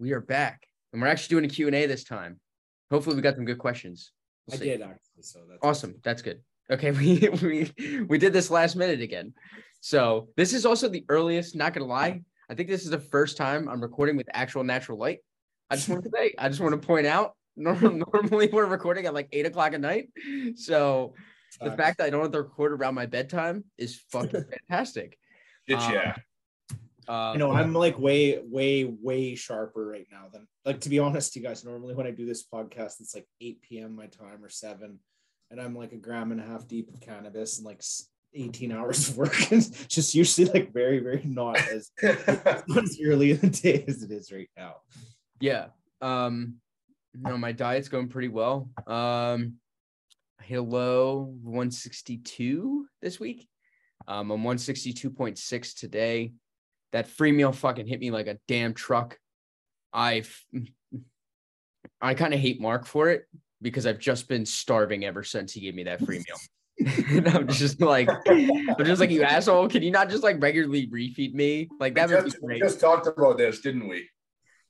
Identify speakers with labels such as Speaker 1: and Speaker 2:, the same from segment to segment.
Speaker 1: we are back, and we're actually doing a Q and A this time. Hopefully, we got some good questions.
Speaker 2: We'll I see. did actually, so that's
Speaker 1: awesome. That's good. Okay, we we we did this last minute again. So this is also the earliest. Not gonna lie, I think this is the first time I'm recording with actual natural light. I just want to say, I just want to point out. Normally, we're recording at like eight o'clock at night, so the fact that I don't have to record around my bedtime is fucking fantastic.
Speaker 3: Did um, yeah.
Speaker 2: Um, you know, I'm like way, way, way sharper right now than like to be honest, you guys. Normally, when I do this podcast, it's like 8 p.m. my time or seven, and I'm like a gram and a half deep of cannabis and like 18 hours of work. it's just usually like very, very not as, as early in the day as it is right now.
Speaker 1: Yeah. Um, no, my diet's going pretty well. Um, Hello 162 this week. Um, I'm 162.6 today. That free meal fucking hit me like a damn truck. I've I kind of hate Mark for it because I've just been starving ever since he gave me that free meal. and I'm just like, I'm just like, you asshole. Can you not just like regularly refeed me? Like that
Speaker 3: we
Speaker 1: would
Speaker 3: just, be great. We just talked about this, didn't we?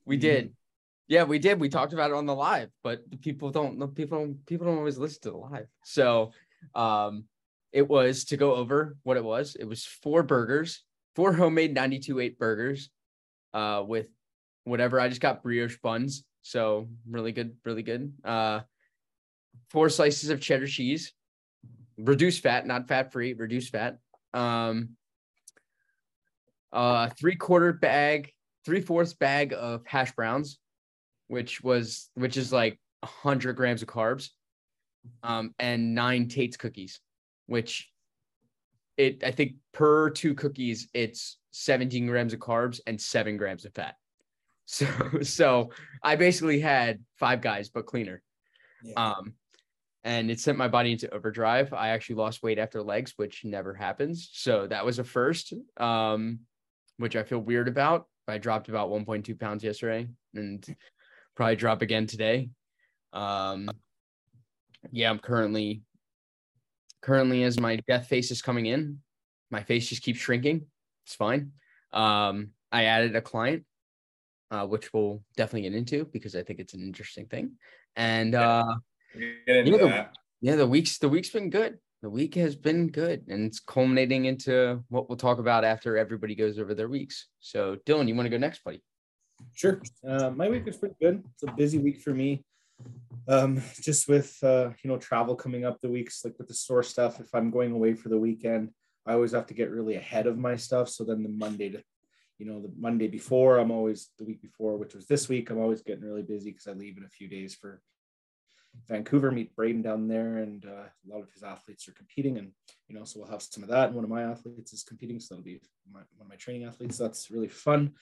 Speaker 1: We did. Yeah, we did. We talked about it on the live, but people don't people don't people don't always listen to the live. So um it was to go over what it was. It was four burgers, four homemade 92.8 burgers, uh, with whatever. I just got brioche buns. So really good, really good. Uh four slices of cheddar cheese, reduced fat, not fat free, reduced fat. Um uh three quarter bag, three fourths bag of hash browns which was which is like 100 grams of carbs um, and nine Tate's cookies, which it I think per two cookies it's 17 grams of carbs and seven grams of fat. So so I basically had five guys but cleaner. Yeah. Um, and it sent my body into overdrive. I actually lost weight after legs, which never happens. So that was a first, um, which I feel weird about. I dropped about 1.2 pounds yesterday, and probably drop again today. Um, yeah, I'm currently currently as my death face is coming in, my face just keeps shrinking. It's fine. Um, I added a client, uh, which we'll definitely get into because I think it's an interesting thing. And uh, yeah, the, yeah, the week's the week's been good. The week has been good, and it's culminating into what we'll talk about after everybody goes over their weeks. So, Dillon, you want to go next, buddy?
Speaker 2: Sure. Uh, my week was pretty good. It's a busy week for me. Um, just with uh, you know travel coming up the weeks, like with the store stuff. If I'm going away for the weekend, I always have to get really ahead of my stuff. So then the Monday to, you know, the Monday before, I'm always the week before, which was this week. I'm always getting really busy because I leave in a few days for Vancouver, meet Braeden down there, and uh, a lot of his athletes are competing, and you know, so we'll have some of that. And one of my athletes is competing, so that'll be my, one of my training athletes. So that's really fun.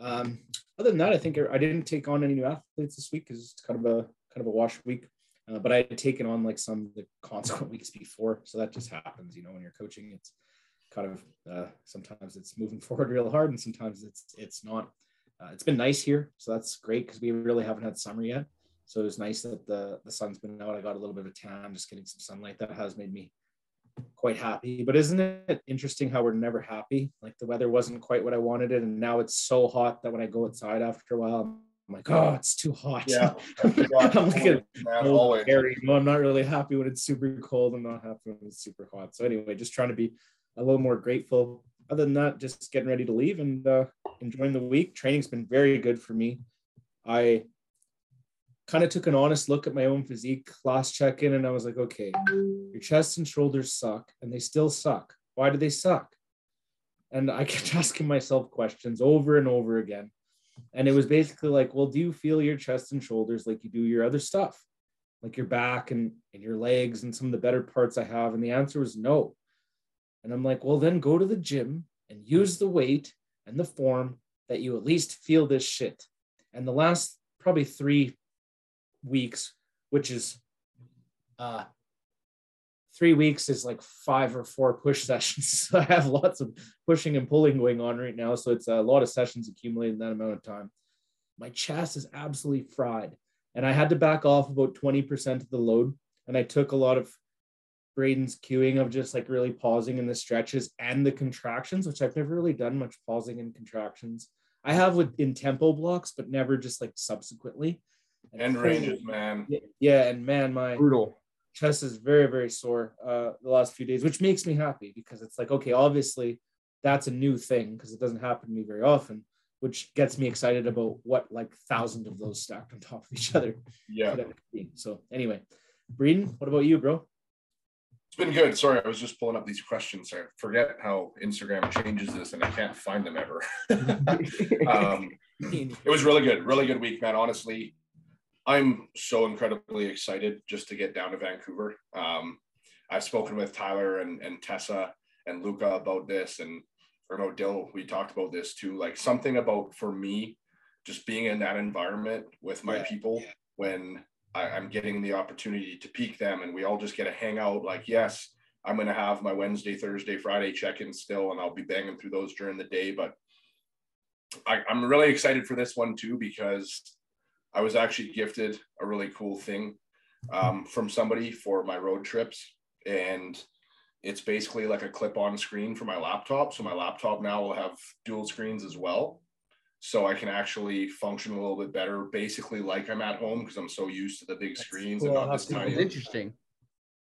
Speaker 2: Um, other than that, I think I didn't take on any new athletes this week because it's kind of a kind of a wash week. Uh, but I had taken on like some the consequent weeks before, so that just happens. You know, when you're coaching, it's kind of uh, sometimes it's moving forward real hard, and sometimes it's it's not. Uh, it's been nice here, so that's great because we really haven't had summer yet. So it was nice that the the sun's been out. I got a little bit of tan, just getting some sunlight. That has made me quite happy. But isn't it interesting how we're never happy? Like the weather wasn't quite what I wanted it, and now it's so hot that when I go outside after a while, I'm like, oh, it's too hot.
Speaker 3: Yeah,
Speaker 2: I'm like a old No, I'm not really happy when it's super cold. I'm not happy when it's super hot. So anyway, just trying to be a little more grateful. Other than that, just getting ready to leave and uh, enjoying the week. Training's been very good for me. I kind of took an honest look at my own physique last check in and I was like, okay, your chest and shoulders suck and they still suck. Why do they suck? And I kept asking myself questions over and over again. And it was basically like, well, do you feel your chest and shoulders like you do your other stuff, like your back and, and your legs and some of the better parts I have? And the answer was no. And I'm like, well, then go to the gym and use the weight and the form that you at least feel this shit. And the last probably three weeks, which is uh, three weeks is like five or four push sessions. So I have lots of pushing and pulling going on right now. So it's a lot of sessions accumulated in that amount of time. My chest is absolutely fried. And I had to back off about 20% of the load. And I took a lot of Braeden's cueing of just like really pausing in the stretches and the contractions, which I've never really done much pausing and contractions. I have with in tempo blocks, but never just like subsequently.
Speaker 3: And, and ranges, man.
Speaker 2: Yeah, and man, my
Speaker 1: brutal
Speaker 2: chest is very, very sore uh, the last few days, which makes me happy because it's like, okay, obviously that's a new thing because it doesn't happen to me very often, which gets me excited about what like thousands of those stacked on top of each other.
Speaker 3: Yeah.
Speaker 2: So anyway, Braeden, what about you, bro?
Speaker 3: It's been good. Sorry, I was just pulling up these questions. I forget how Instagram changes this and I can't find them ever. um, it was really good. Really good week, man. Honestly, I'm so incredibly excited just to get down to Vancouver. Um, I've spoken with Tyler and, and Tessa and Luca about this, and or no, Dill, we talked about this too. Like something about for me, just being in that environment with my yeah, people yeah. when I, I'm getting the opportunity to peak them, and we all just get to hang out. Like, yes, I'm going to have my Wednesday, Thursday, Friday check in still, and I'll be banging through those during the day. But I, I'm really excited for this one too because I was actually gifted a really cool thing um, from somebody for my road trips. And it's basically like a clip on screen for my laptop. So my laptop now will have dual screens as well. So I can actually function a little bit better, basically like I'm at home because I'm so used to the big That's screens cool. and not this tiny.
Speaker 1: Interesting.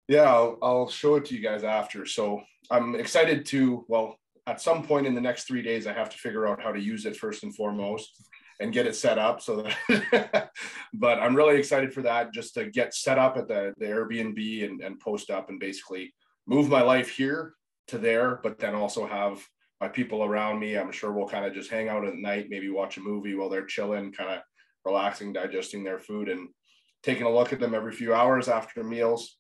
Speaker 3: Yeah, I'll, I'll show it to you guys after. So I'm excited to, well, at some point in the next three days, I have to figure out how to use it first and foremost and get it set up so that but i'm really excited for that just to get set up at the, the airbnb and, and post up and basically move my life here to there but then also have my people around me. I'm sure we'll kind of just hang out at night maybe watch a movie while they're chilling kind of relaxing digesting their food and taking a look at them every few hours after meals.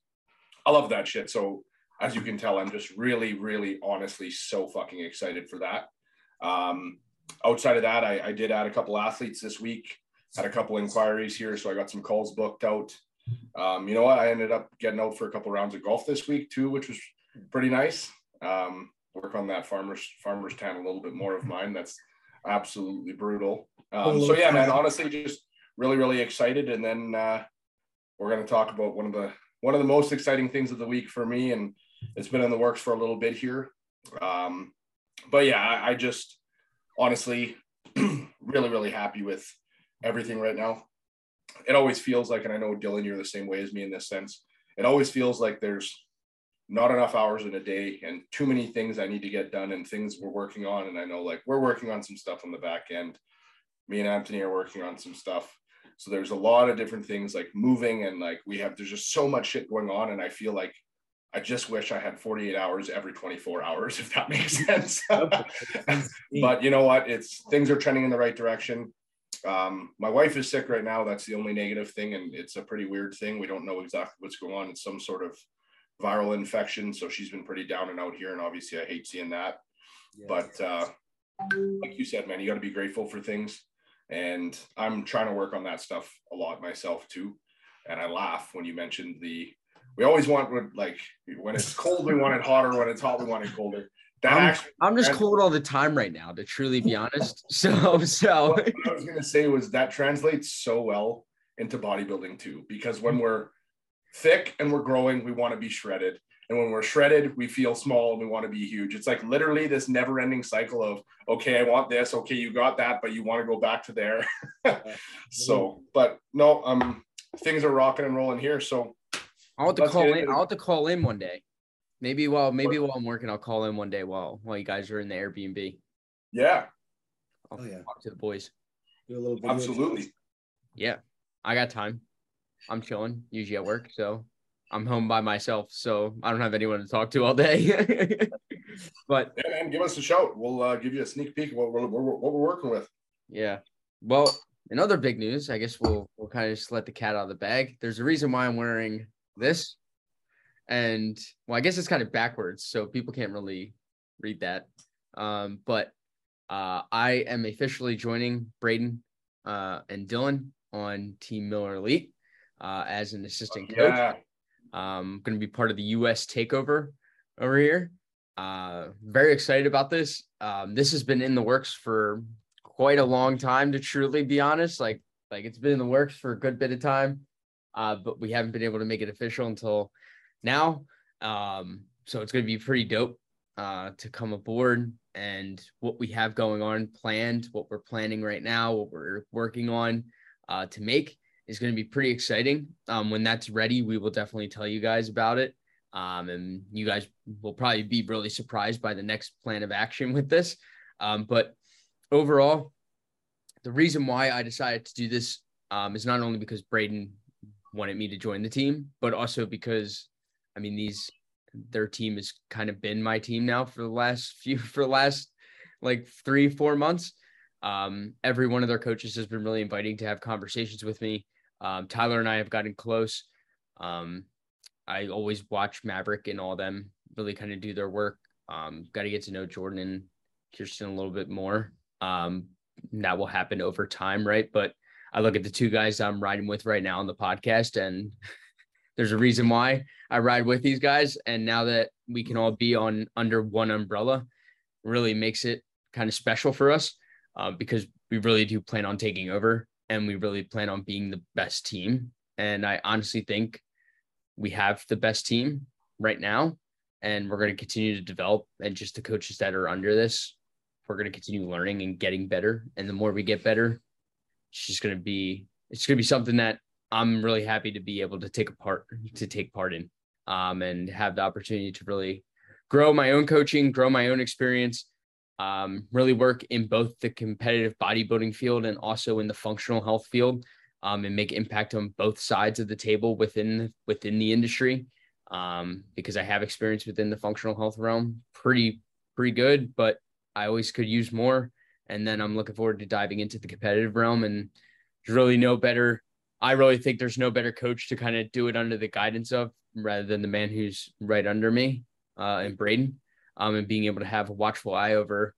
Speaker 3: I love that shit. So as you can tell i'm just really really honestly so fucking excited for that. Um, outside of that, I, I did add a couple athletes this week, had a couple inquiries here. So I got some calls booked out. Um, you know what? I ended up getting out for a couple rounds of golf this week too, which was pretty nice. Um, work on that farmer's farmer's tan a little bit more of mine. That's absolutely brutal. Um, so yeah, man, honestly, just really, really excited. And then uh, we're going to talk about one of the one of the most exciting things of the week for me, and it's been in the works for a little bit here. Um, but yeah, I, I just honestly, really, really happy with everything right now. It always feels like, and I know Dillon, you're the same way as me in this sense. It always feels like there's not enough hours in a day and too many things I need to get done and things we're working on. And I know like we're working on some stuff on the back end. Me and Anthony are working on some stuff. So there's a lot of different things like moving and like we have, there's just so much shit going on. And I feel like I just wish I had 48 hours every 24 hours, if that makes sense. but you know what? It's things are trending in the right direction. Um, my wife is sick right now. That's the only negative thing, and it's a pretty weird thing. We don't know exactly what's going on. It's some sort of viral infection, so she's been pretty down and out here, and obviously I hate seeing that. But uh, like you said, man, you got to be grateful for things, and I'm trying to work on that stuff a lot myself too. And I laugh when you mentioned the we always want like when it's cold, we want it hotter. When it's hot, we want it colder.
Speaker 1: That I'm, actually, I'm just cold all the time right now, to truly be honest. So, so
Speaker 3: what I was gonna say was that translates so well into bodybuilding too, because when we're thick and we're growing, we want to be shredded. And when we're shredded, we feel small and we want to be huge. It's like literally this never ending cycle of, okay, I want this. Okay, you got that, but you want to go back to there. so, but no, um, things are rocking and rolling here. So
Speaker 1: I'll have to call in. I'll have to call in one day. Maybe while maybe while I'm working, I'll call in one day while while you guys are in the Airbnb.
Speaker 3: Yeah.
Speaker 1: I'll oh, yeah. talk to the boys.
Speaker 3: Do a little Absolutely.
Speaker 1: Yeah, I got time. I'm chilling usually at work, so I'm home by myself, so I don't have anyone to talk to all day. but
Speaker 3: yeah, man, give us a shout. We'll uh, give you a sneak peek of what we're, what we're working with.
Speaker 1: Yeah. Well, in other big news, I guess we'll we'll kind of just let the cat out of the bag. There's a reason why I'm wearing this. And well, I guess it's kind of backwards, so people can't really read that. Um, but uh, I am officially joining Braeden uh, and Dylan on Team Miller Elite uh, as an assistant coach. Yeah. Um, going to be part of the U.S. takeover over here. Uh, very excited about this. Um, this has been in the works for quite a long time, to truly be honest. Like, like it's been in the works for a good bit of time uh, but we haven't been able to make it official until now. Um, so it's going to be pretty dope uh, to come aboard and what we have going on planned, what we're planning right now, what we're working on uh, to make is going to be pretty exciting. Um, when that's ready, we will definitely tell you guys about it. Um, and you guys will probably be really surprised by the next plan of action with this. Um, but overall, the reason why I decided to do this um, is not only because Braeden wanted me to join the team, but also because, I mean, these their team has kind of been my team now for the last few for the last like three four months. Um, every one of their coaches has been really inviting to have conversations with me. Um, Tyler and I have gotten close. Um, I always watch Maverick and all them really kind of do their work. Um, got to get to know Jordan and Kirsten a little bit more. Um, that will happen over time, right? But I look at the two guys I'm riding with right now on the podcast, and there's a reason why I ride with these guys. And now that we can all be on under one umbrella, really makes it kind of special for us uh, because we really do plan on taking over and we really plan on being the best team. And I honestly think we have the best team right now, and we're going to continue to develop. And just the coaches that are under this, we're going to continue learning and getting better. And the more we get better, it's just going to be it's going to be something that I'm really happy to be able to take a part to take part in, um, and have the opportunity to really grow my own coaching, grow my own experience, um, really work in both the competitive bodybuilding field and also in the functional health field um, and make impact on both sides of the table within within the industry. Um, because I have experience within the functional health realm, pretty pretty good, but I always could use more. And then I'm looking forward to diving into the competitive realm. And there's really no better. I really think there's no better coach to kind of do it under the guidance of rather than the man who's right under me uh, and Braeden, um, and being able to have a watchful eye over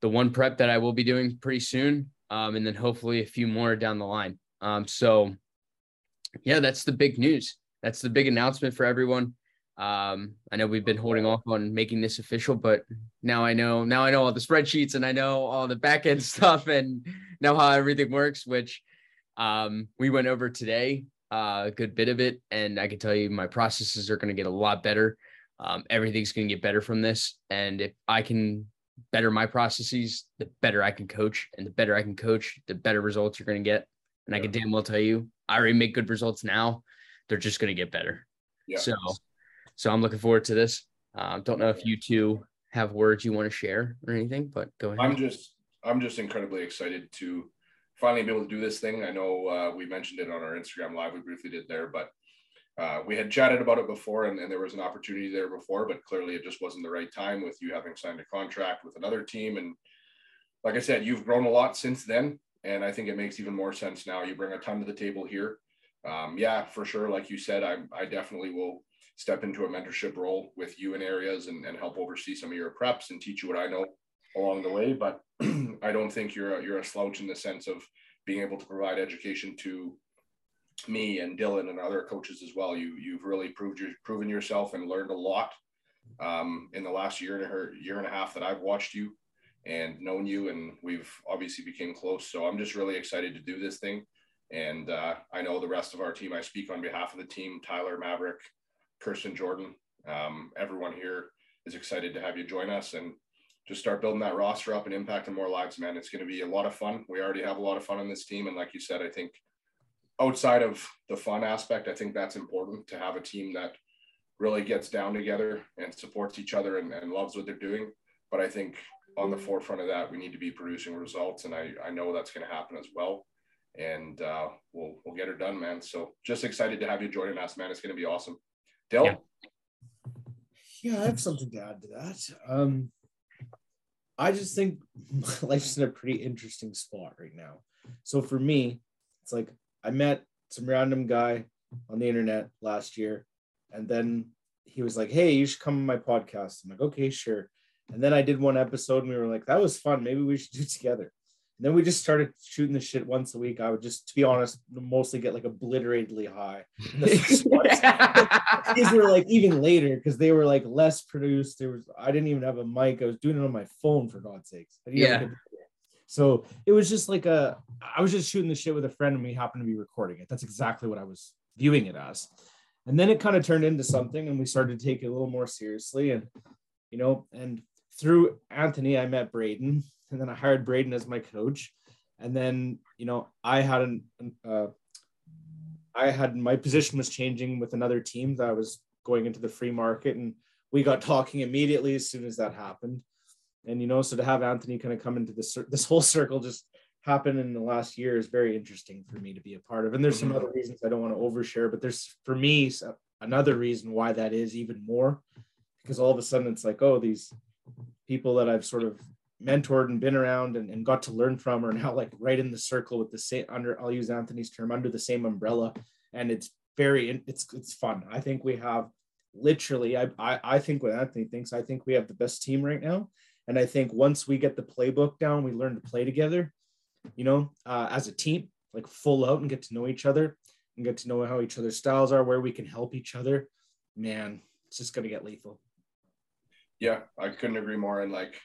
Speaker 1: the one prep that I will be doing pretty soon, um, and then hopefully a few more down the line. Um, so yeah, that's the big news. That's the big announcement for everyone. Um, I know we've been holding off on making this official, but now I know now I know all the spreadsheets and I know all the back end stuff and know how everything works, which um, we went over today, uh, a good bit of it. And I can tell you my processes are going to get a lot better. Um, everything's going to get better from this. And if I can better my processes, the better I can coach. And the better I can coach, the better results you're going to get. And I can damn well tell you, I already make good results now. They're just going to get better. Yeah. So, so I'm looking forward to this. Uh, don't know if you two have words you want to share or anything, but go ahead.
Speaker 3: I'm just, I'm just incredibly excited to finally be able to do this thing. I know uh, we mentioned it on our Instagram live. We briefly did there, but uh, we had chatted about it before and, and, there was an opportunity there before, but clearly it just wasn't the right time with you having signed a contract with another team. And like I said, you've grown a lot since then and I think it makes even more sense now. You bring a ton to the table here. Um, yeah, for sure. Like you said, I, I definitely will step into a mentorship role with you in areas and, and help oversee some of your preps and teach you what I know along the way. But I don't think you're a, you're a slouch in the sense of being able to provide education to me and Dillon and other coaches as well. You you've really proved your proven yourself and learned a lot um, in the last year and a year and a half that I've watched you and known you, and we've obviously became close. So I'm just really excited to do this thing. And uh, I know the rest of our team. I speak on behalf of the team: Tyler, Maverick, Kirsten, Jordan. Um, everyone here is excited to have you join us and just start building that roster up and impacting more lives, man. It's going to be a lot of fun. We already have a lot of fun on this team, and like you said, I think outside of the fun aspect, I think that's important to have a team that really gets down together and supports each other and, and loves what they're doing. But I think on the forefront of that, we need to be producing results, and I, I know that's going to happen as well. And uh, we'll we'll get it done, man. So just excited to have you joining us, man. It's going to be awesome. Dale.
Speaker 2: Yeah. yeah, I have something to add to that. Um, I just think my life's in a pretty interesting spot right now. So for me, it's like I met some random guy on the internet last year, and then he was like, "Hey, you should come on my podcast." I'm like, "Okay, sure." And then I did one episode and we were like, that was fun. Maybe we should do it together. And then we just started shooting the shit once a week. I would just, to be honest, mostly get like obliteratedly high. These were like even later because they were like less produced. There was I didn't even have a mic. I was doing it on my phone for God's sakes.
Speaker 1: Yeah.
Speaker 2: So it was just like a I was just shooting the shit with a friend and we happened to be recording it. That's exactly what I was viewing it as. And then it kind of turned into something and we started to take it a little more seriously. And you know, and through Anthony, I met Braeden, and then I hired Braeden as my coach. And then, you know, I had an, uh, I had my position was changing with another team that I was going into the free market, and we got talking immediately as soon as that happened. And you know, so to have Anthony kind of come into this this whole circle just happen in the last year is very interesting for me to be a part of. And there's some mm-hmm. other reasons I don't want to overshare, but there's for me another reason why that is even more because all of a sudden it's like, oh, these people that I've sort of mentored and been around and, and got to learn from are now like right in the circle with the same under I'll use Anthony's term under the same umbrella. And it's very it's it's fun. I think we have literally I, I I think what Anthony thinks, I think we have the best team right now. And I think once we get the playbook down, we learn to play together you know, uh, as a team, like full out and get to know each other and get to know how each other's styles are, where we can help each other, man, it's just gonna get lethal.
Speaker 3: Yeah, I couldn't agree more. And like,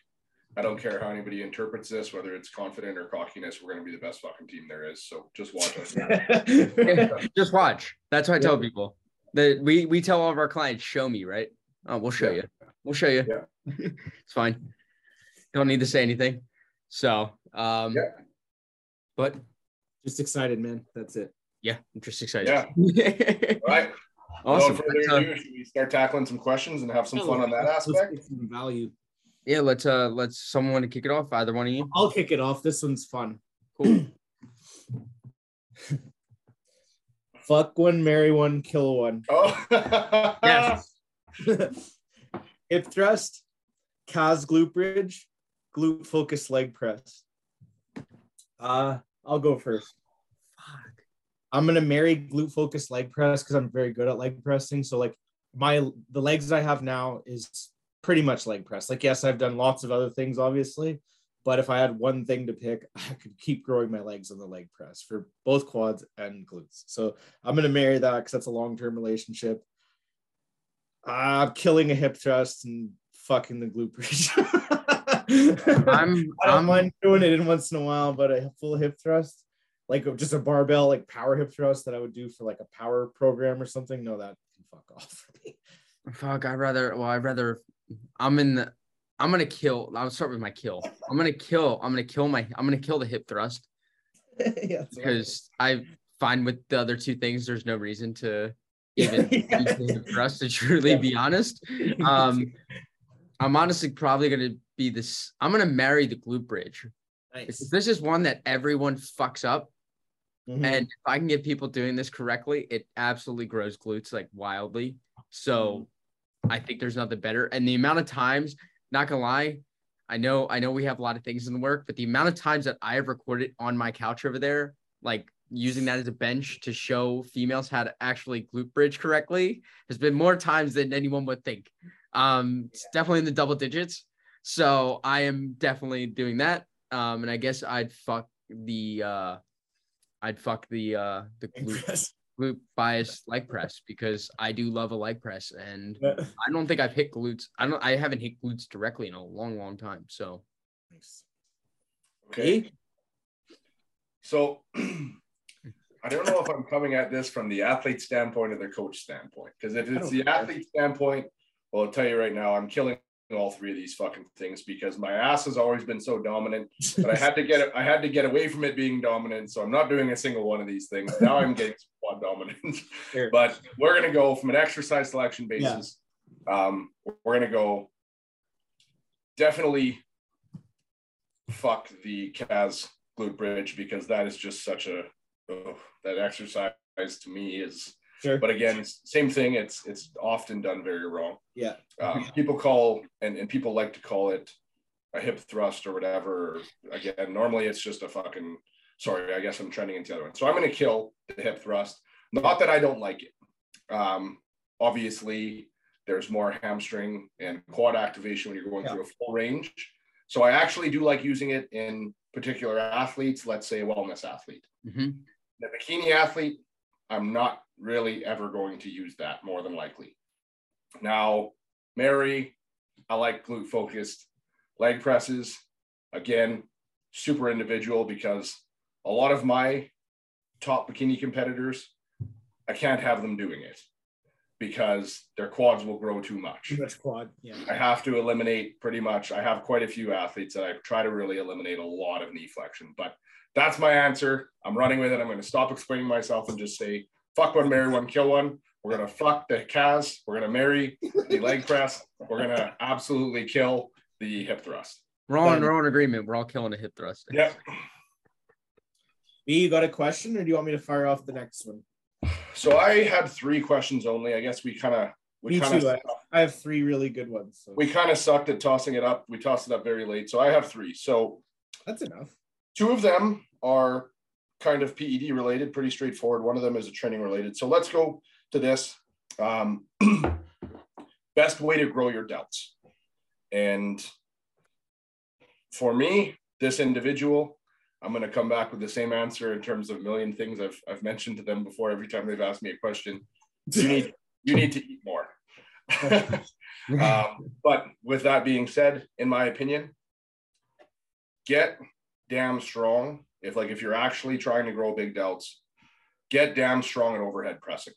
Speaker 3: I don't care how anybody interprets this, whether it's confident or cockiness, we're gonna be the best fucking team there is. So just watch
Speaker 1: us. just watch. That's what I tell people. That we we tell all of our clients, show me, right? Oh, we'll show yeah. you. We'll show you. Yeah. it's fine. Don't need to say anything. So um yeah. But
Speaker 2: just excited, man. That's it.
Speaker 1: Yeah, I'm just excited.
Speaker 3: Yeah. All right. Awesome. No further ado, should we start tackling some questions and have some fun on that aspect?
Speaker 2: Some value.
Speaker 1: Yeah, let's uh let's someone to kick it off. Either one of you.
Speaker 2: I'll kick it off. This one's fun. Cool. Fuck one, marry one, kill one.
Speaker 3: Oh yes.
Speaker 2: Hip thrust, Kaz glute bridge, glute focus leg press. Uh, I'll go first. Fuck. I'm gonna marry glute focus leg press because I'm very good at leg pressing. So like my the legs I have now is pretty much leg press. Like yes, I've done lots of other things, obviously, but if I had one thing to pick, I could keep growing my legs on the leg press for both quads and glutes. So I'm gonna marry that because that's a long term relationship. I'm uh, killing a hip thrust and fucking the glute bridge. I'm, I don't I'm, mind doing it in once in a while, but a full hip thrust, like just a barbell, like power hip thrust that I would do for like a power program or something. No, that can fuck off for me.
Speaker 1: Fuck, I'd rather. Well, I'd rather. I'm in the. I'm gonna kill. I'll start with my kill. I'm gonna kill. I'm gonna kill my. I'm gonna kill the hip thrust. yeah, because I find with the other two things, there's no reason to even yeah. thrust to truly yeah. be honest. Um, I'm honestly probably gonna be this. I'm gonna marry the glute bridge. Nice. This is one that everyone fucks up. Mm-hmm. And if I can get people doing this correctly, it absolutely grows glutes like wildly. So mm-hmm. I think there's nothing better. And the amount of times, not gonna lie, I know I know we have a lot of things in the work, but the amount of times that I have recorded on my couch over there, like using that as a bench to show females how to actually glute bridge correctly, has been more times than anyone would think. Um, it's definitely in the double digits. So I am definitely doing that. Um, and I guess I'd fuck the uh, I'd fuck the uh the glute, glute bias leg press because I do love a leg press, and I don't think I've hit glutes. I don't. I haven't hit glutes directly in a long, long time. So.
Speaker 3: Okay. So. I don't know if I'm coming at this from the athlete standpoint or the coach standpoint. Because if it's the athlete standpoint, well, I'll tell you right now, I'm killing all three of these fucking things because my ass has always been so dominant that I had to get it. I had to get away from it being dominant. So I'm not doing a single one of these things. Now I'm getting squat dominant. But we're gonna go from an exercise selection basis. Yeah. Um, we're gonna go definitely fuck the Kaz glute bridge because that is just such a oh, that exercise to me is Sure. But again, same thing. It's it's often done very wrong.
Speaker 2: Yeah.
Speaker 3: Um, people call and, and people like to call it a hip thrust or whatever. Again, normally it's just a fucking sorry, I guess I'm trending into the other one. So I'm gonna kill the hip thrust. Not that I don't like it. Um, obviously there's more hamstring and quad activation when you're going yeah. through a full range. So I actually do like using it in particular athletes, let's say a wellness athlete. Mm-hmm. The bikini athlete, I'm not really ever going to use that more than likely. Now, marry, I like glute focused leg presses. Again, super individual because a lot of my top bikini competitors, I can't have them doing it. because their quads will grow too much.
Speaker 2: Too much quad. Yeah.
Speaker 3: I have to eliminate pretty much. I have quite a few athletes that I try to really eliminate a lot of knee flexion, but that's my answer. I'm running with it. I'm going to stop explaining myself and just say, fuck one, marry one, kill one. We're going to fuck the Kas. We're going to marry the leg press. We're going to absolutely kill the hip thrust.
Speaker 1: We're all, in, we're all in agreement. We're all killing a hip thrust.
Speaker 3: Yep.
Speaker 2: B, you got a question or do you want me to fire off the next one?
Speaker 3: So I had three questions only. I guess we kind of we kind
Speaker 2: of I have three really good ones.
Speaker 3: So. We kind of sucked at tossing it up. We tossed it up very late. So I have three. So
Speaker 2: that's enough.
Speaker 3: Two of them are kind of PED related, pretty straightforward. One of them is a training related. So let's go to this. Um, best way to grow your delts. And for me, this individual, I'm going to come back with the same answer in terms of a million things I've, I've mentioned to them before every time they've asked me a question. You need, you need to eat more. um, but with that being said, in my opinion, get damn strong. If like if you're actually trying to grow big delts, get damn strong at overhead pressing.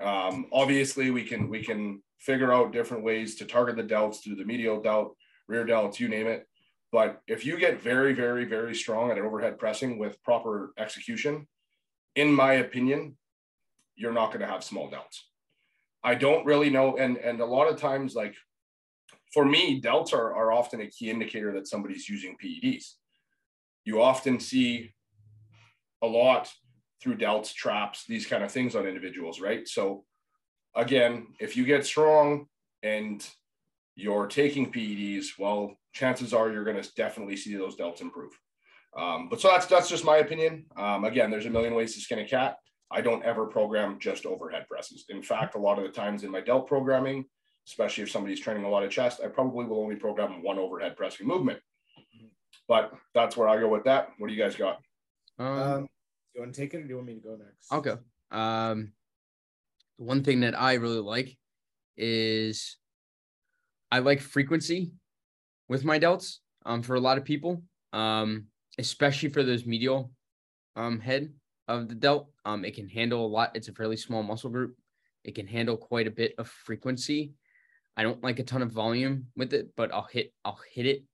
Speaker 3: Um, obviously, we can we can figure out different ways to target the delts through the medial delt, rear delts, you name it. But if you get very, very, very strong at overhead pressing with proper execution, in my opinion, you're not going to have small delts. I don't really know, and and a lot of times, like for me, delts are, are often a key indicator that somebody's using PEDs. You often see a lot through delts, traps, these kind of things on individuals, right? So again, if you get strong and you're taking PEDs, well, chances are you're going to definitely see those delts improve. Um, but so that's that's just my opinion. Um, again, there's a million ways to skin a cat. I don't ever program just overhead presses. In fact, a lot of the times in my delt programming, especially if somebody's training a lot of chest, I probably will only program one overhead pressing movement. But that's where I go with that. What do you guys got?
Speaker 2: Um, um you want to take it or do you want me to go next?
Speaker 1: I'll go. Um, one thing that I really like is I like frequency with my delts. Um, for a lot of people, um, especially for those medial um head of the delt, um, it can handle a lot. It's a fairly small muscle group. It can handle quite a bit of frequency. I don't like a ton of volume with it, but I'll hit I'll hit it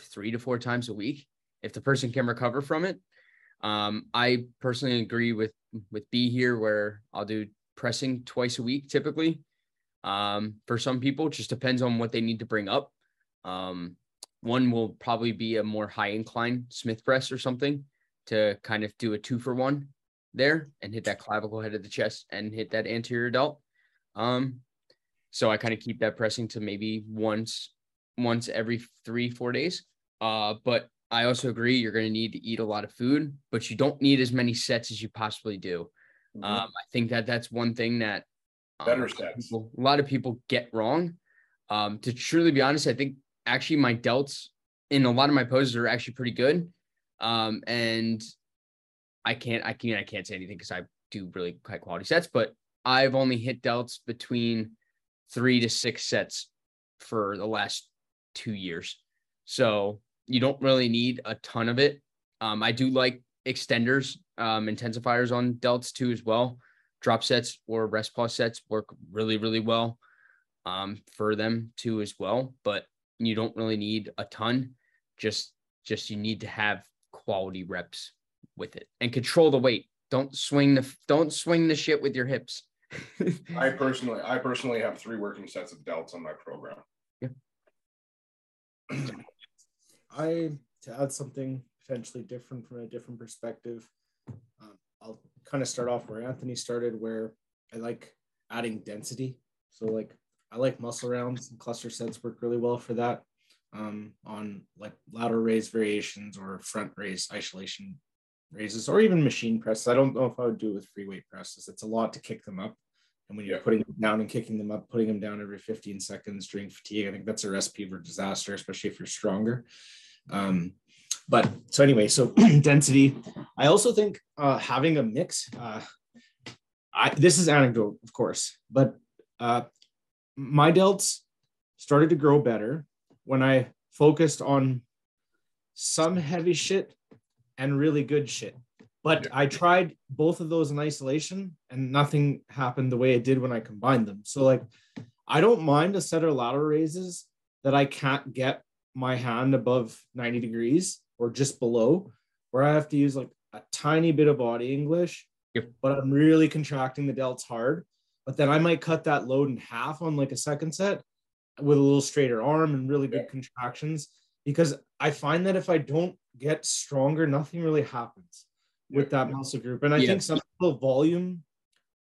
Speaker 1: three to four times a week if the person can recover from it. Um, I personally agree with with B here, where I'll do pressing twice a week typically. Um, for some people, just depends on what they need to bring up. Um, one will probably be a more high incline Smith press or something to kind of do a two for one there and hit that clavicle head of the chest and hit that anterior delt. Um, so I kind of keep that pressing to maybe once once every three four days. Uh, but I also agree you're going to need to eat a lot of food, but you don't need as many sets as you possibly do. Mm-hmm. Um, I think that that's one thing that
Speaker 3: um, better sets.
Speaker 1: People, a lot of people get wrong. Um, to truly be honest, I think actually my delts in a lot of my poses are actually pretty good. Um, and I can't, I can't, I can't say anything because I do really high quality sets, but I've only hit delts between three to six sets for the last two years. So you don't really need a ton of it. Um, I do like extenders, um, intensifiers on delts too as well. Drop sets or rest pause sets work really, really well um, for them too as well. But you don't really need a ton. Just, just you need to have quality reps with it and control the weight. Don't swing the don't swing the shit with your hips.
Speaker 3: I personally, I personally have three working sets of delts on my program.
Speaker 2: I to add something potentially different from a different perspective. Um, I'll kind of start off where Anthony started, where I like adding density. So like I like muscle rounds and cluster sets work really well for that. Um, on like lateral raise variations or front raise isolation raises or even machine presses. I don't know if I would do it with free weight presses. It's a lot to kick them up. And when you're putting them down and kicking them up, putting them down every 15 seconds during fatigue, I think that's a recipe for disaster, especially if you're stronger. Um, but so anyway, so density. I also think uh, having a mix. Uh, I, this is anecdotal, of course, but uh, my delts started to grow better when I focused on some heavy shit and really good shit. But yeah. I tried both of those in isolation and nothing happened the way it did when I combined them. So like I don't mind a set of lateral raises that I can't get my hand above 90 degrees or just below, where I have to use like a tiny bit of body English, yep. but I'm really contracting the delts hard. But then I might cut that load in half on like a second set with a little straighter arm and really good contractions because I find that if I don't get stronger, nothing really happens with that muscle group. And I think some people volume,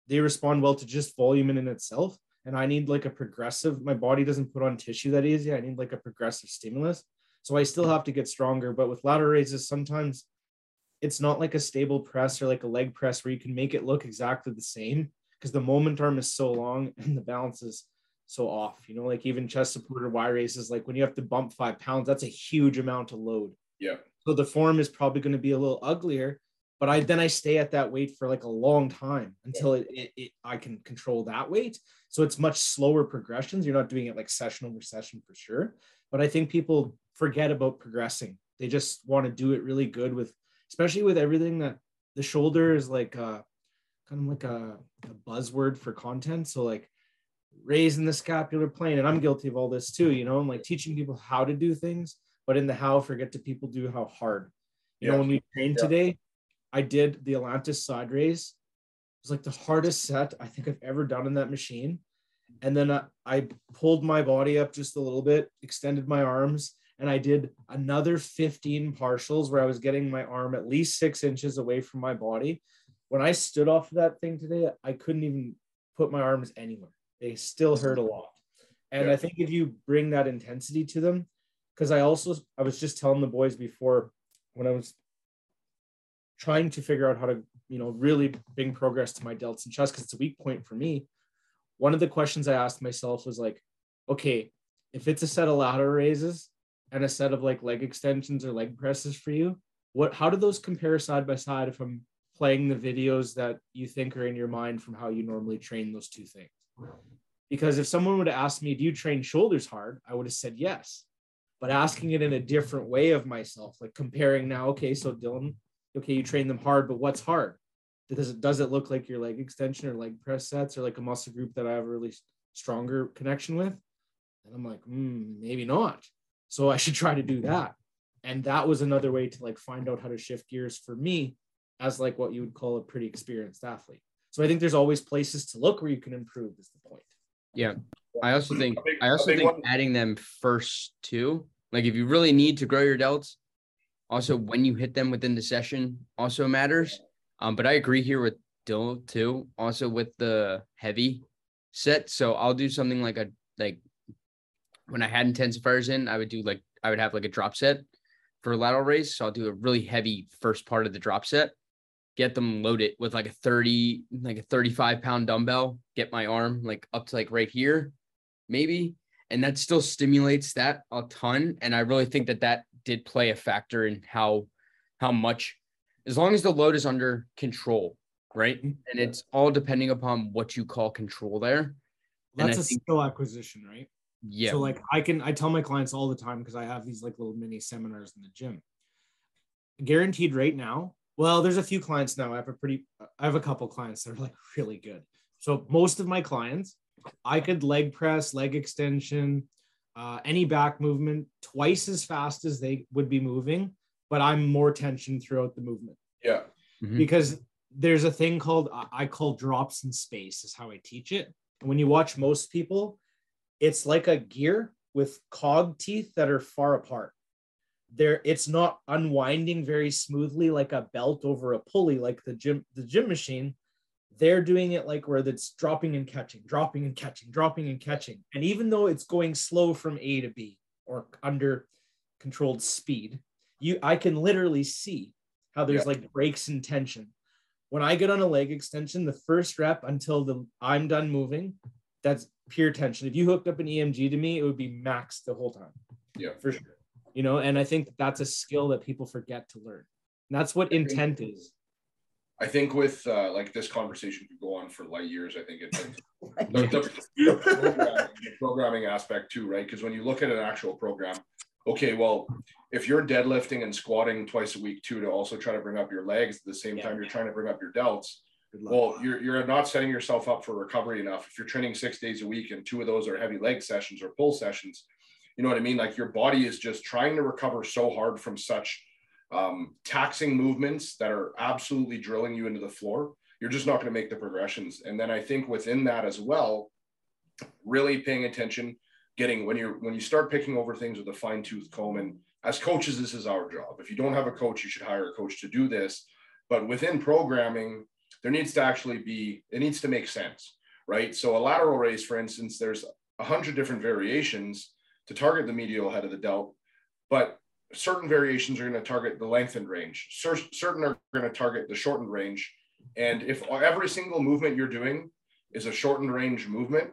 Speaker 2: they respond well to just volume in, in itself. And I need like a progressive, my body doesn't put on tissue that easy. I need like a progressive stimulus. So I still mm-hmm. have to get stronger. But with lateral raises, sometimes it's not like a stable press or like a leg press where you can make it look exactly the same because the moment arm is so long and the balance is so off. You know, like even chest supported or Y raises, like when you have to bump five pounds, that's a huge amount of load.
Speaker 3: Yeah.
Speaker 2: So the form is probably going to be a little uglier, but I then I stay at that weight for like a long time until it, it, it, I can control that weight. So it's much slower progressions. You're not doing it like session over session for sure. But I think people forget about progressing. They just want to do it really good with, especially with everything that the shoulder is like uh kind of like a, a buzzword for content. So like raising the scapular plane and i'm guilty of all this too you know i'm like teaching people how to do things but in the how forget to people do how hard you yeah. know when we train yeah. today i did the atlantis side raise it was like the hardest set i think i've ever done in that machine and then I, I pulled my body up just a little bit extended my arms and i did another 15 partials where i was getting my arm at least six inches away from my body when i stood off of that thing today i couldn't even put my arms anywhere they still hurt a lot. And yeah. I think if you bring that intensity to them, because I also I was just telling the boys before when I was trying to figure out how to you know really bring progress to my delts and chest because it's a weak point for me. One of the questions I asked myself was like, okay, if it's a set of lateral raises and a set of like leg extensions or leg presses for you, what how do those compare side by side if I'm playing the videos that you think are in your mind from how you normally train those two things? Because if someone would have asked me, Do you train shoulders hard? I would have said yes. But asking it in a different way of myself, like comparing now, okay, so Dillon, okay, you train them hard, but what's hard? Does it does it look like your leg extension or leg press sets or like a muscle group that I have a really stronger connection with? And I'm like, hmm, maybe not. So I should try to do that. And that was another way to like find out how to shift gears for me as like what you would call a pretty experienced athlete. So I think there's always places to look where you can improve. Is the point?
Speaker 1: Yeah, I also think I also think one. adding them first too. Like if you really need to grow your delts, also when you hit them within the session also matters. Um, but I agree here with Dill too. Also with the heavy set, so I'll do something like a like when I had intensifiers in, I would do like I would have like a drop set for lateral raise. So I'll do a really heavy first part of the drop set get them loaded with like a 30 like a 35 pound dumbbell get my arm like up to like right here maybe and that still stimulates that a ton and i really think that that did play a factor in how how much as long as the load is under control right mm-hmm. and it's all depending upon what you call control there
Speaker 2: that's a think, skill acquisition right yeah so like i can i tell my clients all the time because i have these like little mini seminars in the gym guaranteed right now well, there's a few clients now. I have a pretty, I have a couple clients that are like really good. So most of my clients, I could leg press, leg extension, uh, any back movement twice as fast as they would be moving, but I'm more tension throughout the movement.
Speaker 3: Yeah.
Speaker 2: Mm-hmm. Because there's a thing called, I call drops in space, is how I teach it. And when you watch most people, it's like a gear with cog teeth that are far apart there it's not unwinding very smoothly like a belt over a pulley like the gym the gym machine they're doing it like where it's dropping and catching dropping and catching dropping and catching. And even though it's going slow from a to b or under controlled speed you i can literally see how there's yeah. like breaks in tension. When i get on a leg extension the first rep until the i'm done moving that's pure tension. If you hooked up an emg to me it would be max the whole time.
Speaker 3: Yeah.
Speaker 2: For sure. You know and i think that's a skill that people forget to learn. And that's what intent is
Speaker 3: i think with uh, like this conversation could go on for light years i think it's the, the, the, programming, the, programming, aspect too right because when you look at an actual program okay, well, if you're deadlifting and squatting twice a week too, to also try to bring up your legs at the same yeah. time you're trying to bring up your delts, well, you're, you're not setting yourself up for recovery enough. If you're training six days a week and two of those are heavy leg sessions or pull sessions, you know what I mean? Like your body is just trying to recover so hard from such um, taxing movements that are absolutely drilling you into the floor. You're just not going to make the progressions. And then I think within that as well, really paying attention, getting when you're when you start picking over things with a fine tooth comb. And as coaches, this is our job. If you don't have a coach, you should hire a coach to do this. But within programming, there needs to actually be it needs to make sense, right? So a lateral raise, for instance, there's a hundred different variations to target the medial head of the delt, but certain variations are going to target the lengthened range. certain are going to target the shortened range. And if every single movement you're doing is a shortened range movement,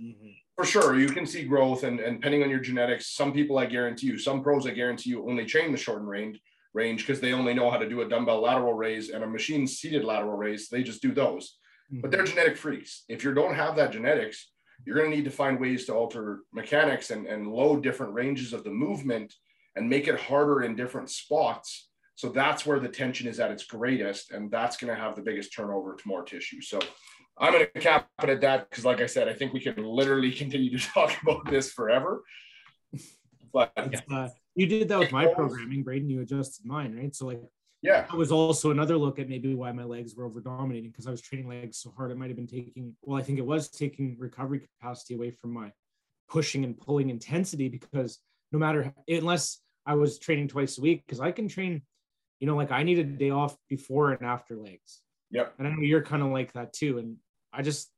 Speaker 3: mm-hmm. for sure you can see growth. And, and depending on your genetics, some people I guarantee you, some pros I guarantee you only train the shortened range range because they only know how to do a dumbbell lateral raise and a machine seated lateral raise. They just do those. Mm-hmm. But they're genetic freaks. If you don't have that genetics, you're going to need to find ways to alter mechanics and, and load different ranges of the movement and make it harder in different spots. So that's where the tension is at its greatest. And that's going to have the biggest turnover to more tissue. So I'm going to cap it at that because, like I said, I think we can literally continue to talk about this forever. But
Speaker 2: uh, you did that with my programming, Braeden. You adjusted mine, right? So, like,
Speaker 3: yeah,
Speaker 2: it was also another look at maybe why my legs were over dominating because I was training legs so hard. It might have been taking, well, I think it was taking recovery capacity away from my pushing and pulling intensity because no matter, unless I was training twice a week, because I can train, you know, like I need a day off before and after legs.
Speaker 3: Yep.
Speaker 2: And I know you're kind of like that too. And I just,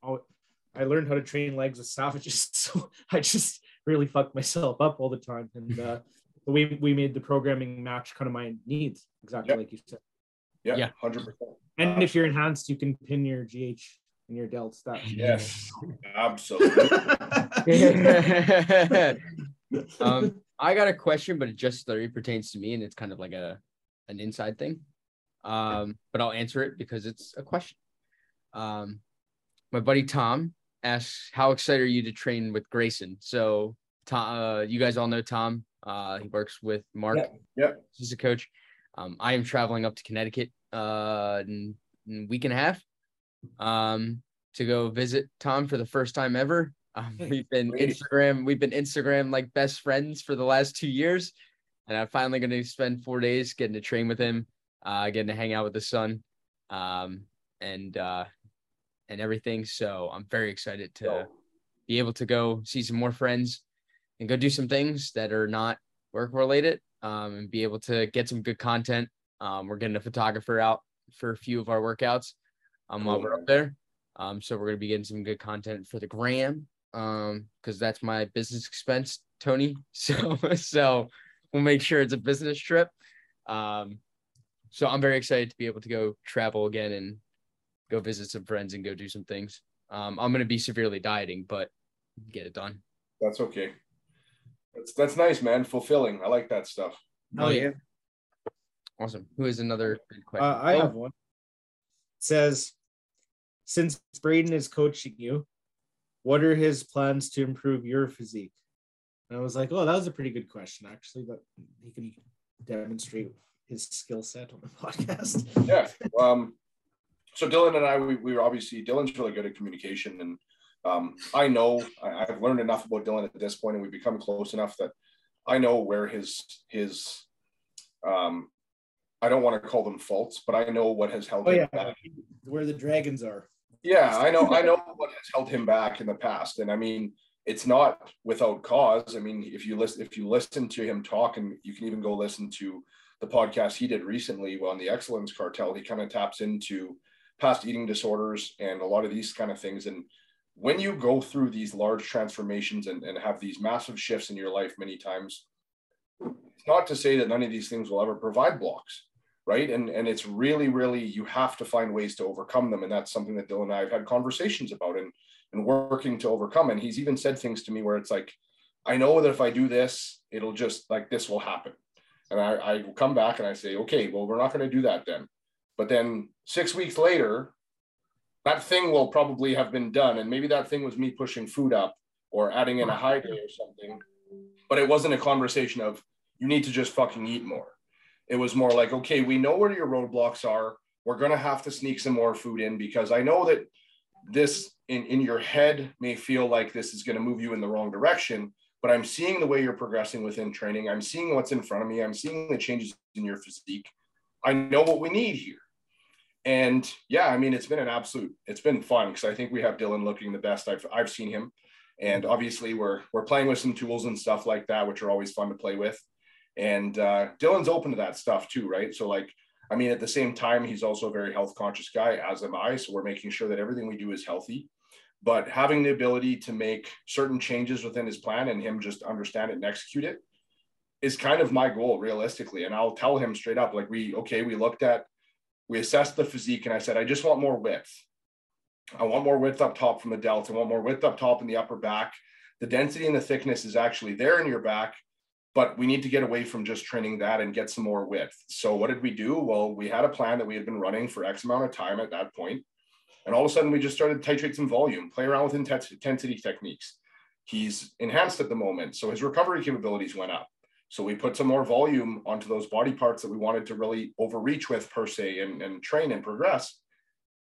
Speaker 2: I learned how to train legs with savages. So I just really fucked myself up all the time. And, uh, we we made the programming match kind of my needs exactly yep. like you said.
Speaker 3: Yeah, yeah, hundred percent.
Speaker 2: And if you're enhanced, you can pin your GH and your delts. That
Speaker 3: yes, absolutely.
Speaker 1: um, I got a question, but it just literally pertains to me, and it's kind of like a an inside thing. Um, but I'll answer it because it's a question. Um, my buddy Tom asks, "How excited are you to train with Grayson?" So, Tom, uh, you guys all know Tom. Uh, he works with Mark.
Speaker 3: Yeah. Yep.
Speaker 1: He's a coach. Um, I am traveling up to Connecticut uh, in, in a week and a half um, to go visit Tom for the first time ever. Um, we've been Instagram, we've been Instagram like best friends for the last two years, and I'm finally going to spend four days getting to train with him, uh, getting to hang out with the son, um, and uh, and everything. So I'm very excited to oh. be able to go see some more friends and go do some things that are not work related um, and be able to get some good content. Um, we're getting a photographer out for a few of our workouts um, while we're up there. Um, so we're going to be getting some good content for the gram um, because that's my business expense, Tony. So, so we'll make sure it's a business trip. Um, so I'm very excited to be able to go travel again and go visit some friends and go do some things. Um, I'm going to be severely dieting, but get it done.
Speaker 3: That's okay. That's that's nice, man. Fulfilling. I like that stuff.
Speaker 1: Oh yeah. Awesome. Who is another
Speaker 2: good question? Uh, I oh. have one. It says, since Braeden is coaching you, what are his plans to improve your physique? And I was like, oh, that was a pretty good question, actually, but he can demonstrate his skill set on the podcast.
Speaker 3: Yeah. Um, so Dillon and I, we, we were obviously Dillon's really good at communication and um, I know I, have learned enough about Dillon at this point, and we've become close enough that I know where his his um, I don't want to call them faults, but I know what has held oh, him yeah. back.
Speaker 2: Where the dragons are.
Speaker 3: Yeah, I know. I know what has held him back in the past, and I mean, it's not without cause. I mean, if you listen, if you listen to him talk, and you can even go listen to the podcast he did recently on the Excellence Cartel. He kind of taps into past eating disorders and a lot of these kind of things, and when you go through these large transformations and, and have these massive shifts in your life many times, it's not to say that none of these things will ever provide blocks, right? And and it's really, really you have to find ways to overcome them. And that's something that Dillon and I have had conversations about and and working to overcome. And he's even said things to me where it's like, I know that if I do this, it'll just like this will happen. And I, I come back and I say, okay, well, we're not going to do that then. But then six weeks later, that thing will probably have been done. And maybe that thing was me pushing food up or adding in a high day or something. But it wasn't a conversation of, You need to just fucking eat more. It was more like, okay, we know where your roadblocks are. We're going to have to sneak some more food in because I know that this in, in your head may feel like this is going to move you in the wrong direction, but I'm seeing the way you're progressing within training. I'm seeing what's in front of me. I'm seeing the changes in your physique. I know what we need here. And yeah, I mean, it's been an absolute, it's been fun because I think we have Dillon looking the best I've, I've seen him. And obviously we're, we're playing with some tools and stuff like that, which are always fun to play with. And uh, Dillon's open to that stuff too, right? So like, I mean, at the same time, he's also a very health conscious guy, as am I. So we're making sure that everything we do is healthy. But having the ability to make certain changes within his plan and him just understand it and execute it is kind of my goal realistically. And I'll tell him straight up, like we, okay, we looked at, we assessed the physique and I said, I just want more width. I want more width up top from the delts. I want more width up top in the upper back. The density and the thickness is actually there in your back but we need to get away from just training that and get some more width. So what did we do? Well, we had a plan that we had been running for X amount of time at that point. And all of a sudden we just started to titrate some volume, play around with intensity techniques. He's enhanced at the moment. So his recovery capabilities went up. So we put some more volume onto those body parts that we wanted to really overreach with per se and, and train and progress.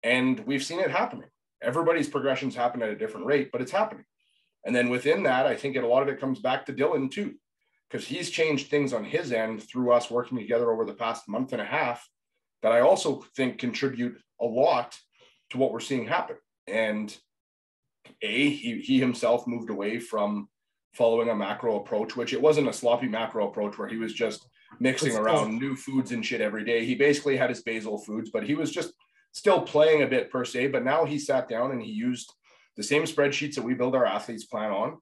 Speaker 3: And we've seen it happening. Everybody's progressions happen at a different rate, but it's happening. And then within that, I think a lot of it comes back to Dillon too because he's changed things on his end through us working together over the past month and a half that I also think contribute a lot to what we're seeing happen. And A, he, he himself moved away from following a macro approach, which it wasn't a sloppy macro approach where he was just mixing around new foods and shit every day. He basically had his basal foods, but he was just still playing a bit per se. But now he sat down and he used the same spreadsheets that we build our athletes plan on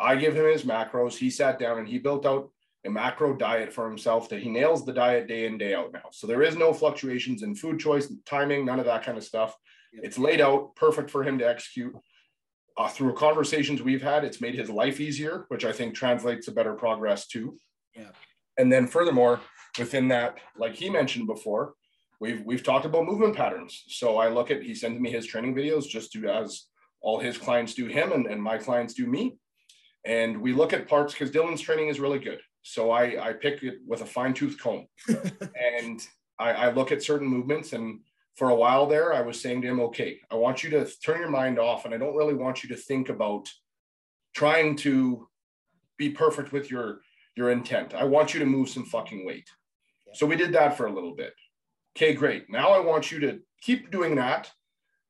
Speaker 3: I give him his macros. He sat down and he built out a macro diet for himself that he nails the diet day in, day out now. So there is no fluctuations in food choice, timing, none of that kind of stuff. It's laid out perfect for him to execute. Uh, through conversations we've had, it's made his life easier, which I think translates to better progress too.
Speaker 2: Yeah.
Speaker 3: And then furthermore, within that, like he mentioned before, we've we've talked about movement patterns. So I look at he sends me his training videos just to as all his clients do him and, and my clients do me and we look at parts because Dylan's training is really good. So I, I pick it with a fine tooth comb and I, I look at certain movements. And for a while there, I was saying to him, okay, I want you to turn your mind off. And I don't really want you to think about trying to be perfect with your, your intent. I want you to move some fucking weight. So we did that for a little bit. Okay, great. Now I want you to keep doing that,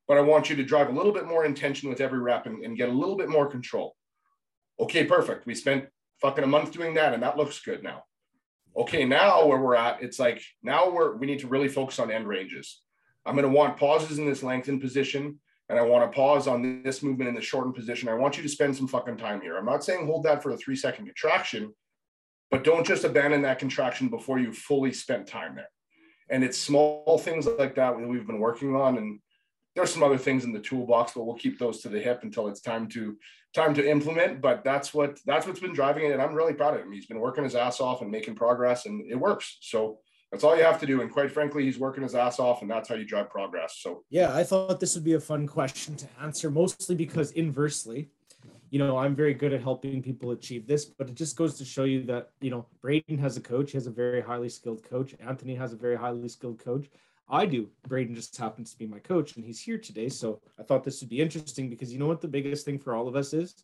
Speaker 3: but I want you to drive a little bit more intention with every rep and, and get a little bit more control. Okay, perfect. We spent fucking a month doing that and that looks good now. Okay, now where we're at, it's like now we're we need to really focus on end ranges. I'm going to want pauses in this lengthened position and I want to pause on this movement in the shortened position. I want you to spend some fucking time here. I'm not saying hold that for a three second contraction, but don't just abandon that contraction before you fully spent time there. And it's small things like that that we've been working on. And there's some other things in the toolbox, but we'll keep those to the hip until it's time to time to implement. But that's what that's what's been driving it, and I'm really proud of him. He's been working his ass off and making progress, and it works. So that's all you have to do. And quite frankly, he's working his ass off, and that's how you drive progress. So
Speaker 2: yeah, I thought this would be a fun question to answer, mostly because inversely, you know, I'm very good at helping people achieve this, but it just goes to show you that, you know, Braeden has a coach, he has a very highly skilled coach. Anthony has a very highly skilled coach. I do. Braeden just happens to be my coach and he's here today. So I thought this would be interesting because you know what the biggest thing for all of us is?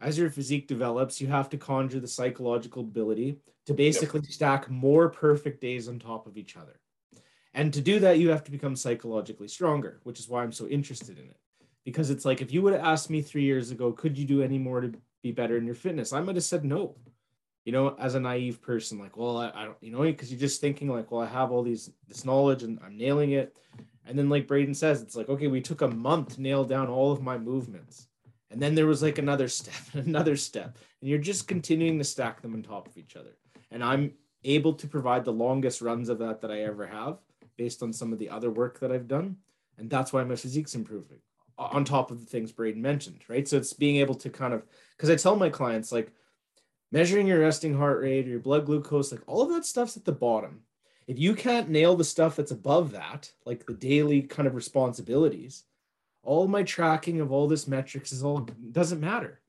Speaker 2: As your physique develops, you have to conjure the psychological ability to basically yep. stack more perfect days on top of each other. And to do that, you have to become psychologically stronger, which is why I'm so interested in it. Because it's like if you would have asked me three years ago, could you do any more to be better in your fitness? I might have said no you know, as a naive person, like, well, I, I don't, you know, because you're just thinking like, well, I have all these this knowledge and I'm nailing it, and then like Braeden says, it's like, okay, we took a month to nail down all of my movements, and then there was like another step, and another step, and you're just continuing to stack them on top of each other, and I'm able to provide the longest runs of that that I ever have, based on some of the other work that I've done, and that's why my physique's improving on top of the things Braeden mentioned, right? So it's being able to kind of because I tell my clients like measuring your resting heart rate, or your blood glucose, like all of that stuff's at the bottom. If you can't nail the stuff that's above that, like the daily kind of responsibilities, all my tracking of all this metrics is all doesn't matter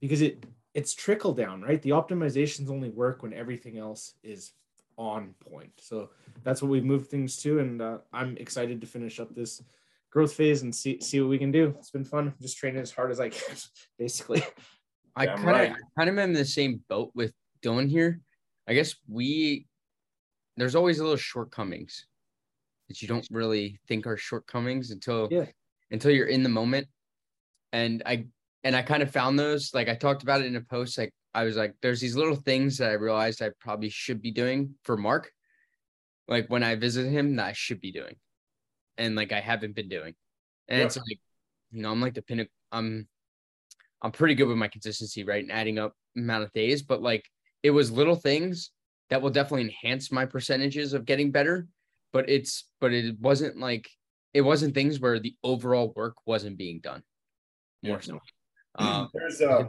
Speaker 2: because it it's trickle down, right? The optimizations only work when everything else is on point. So that's what we've moved things to, and uh, I'm excited to finish up this growth phase and see see what we can do. It's been fun, just training as hard as I can, basically.
Speaker 1: I kind of right. kind of am in the same boat with Dillon here. I guess we there's always a little shortcomings that you don't really think are shortcomings until yeah. until you're in the moment. And I and I kind of found those like I talked about it in a post like I was like there's these little things that I realized I probably should be doing for Mark like when I visit him that I should be doing and like I haven't been doing and it's like you know I'm like the pinnacle I'm I'm pretty good with my consistency right and adding up amount of days but like it was little things that will definitely enhance my percentages of getting better but it's but it wasn't like it wasn't things where the overall work wasn't being done more yeah. so um, There's uh,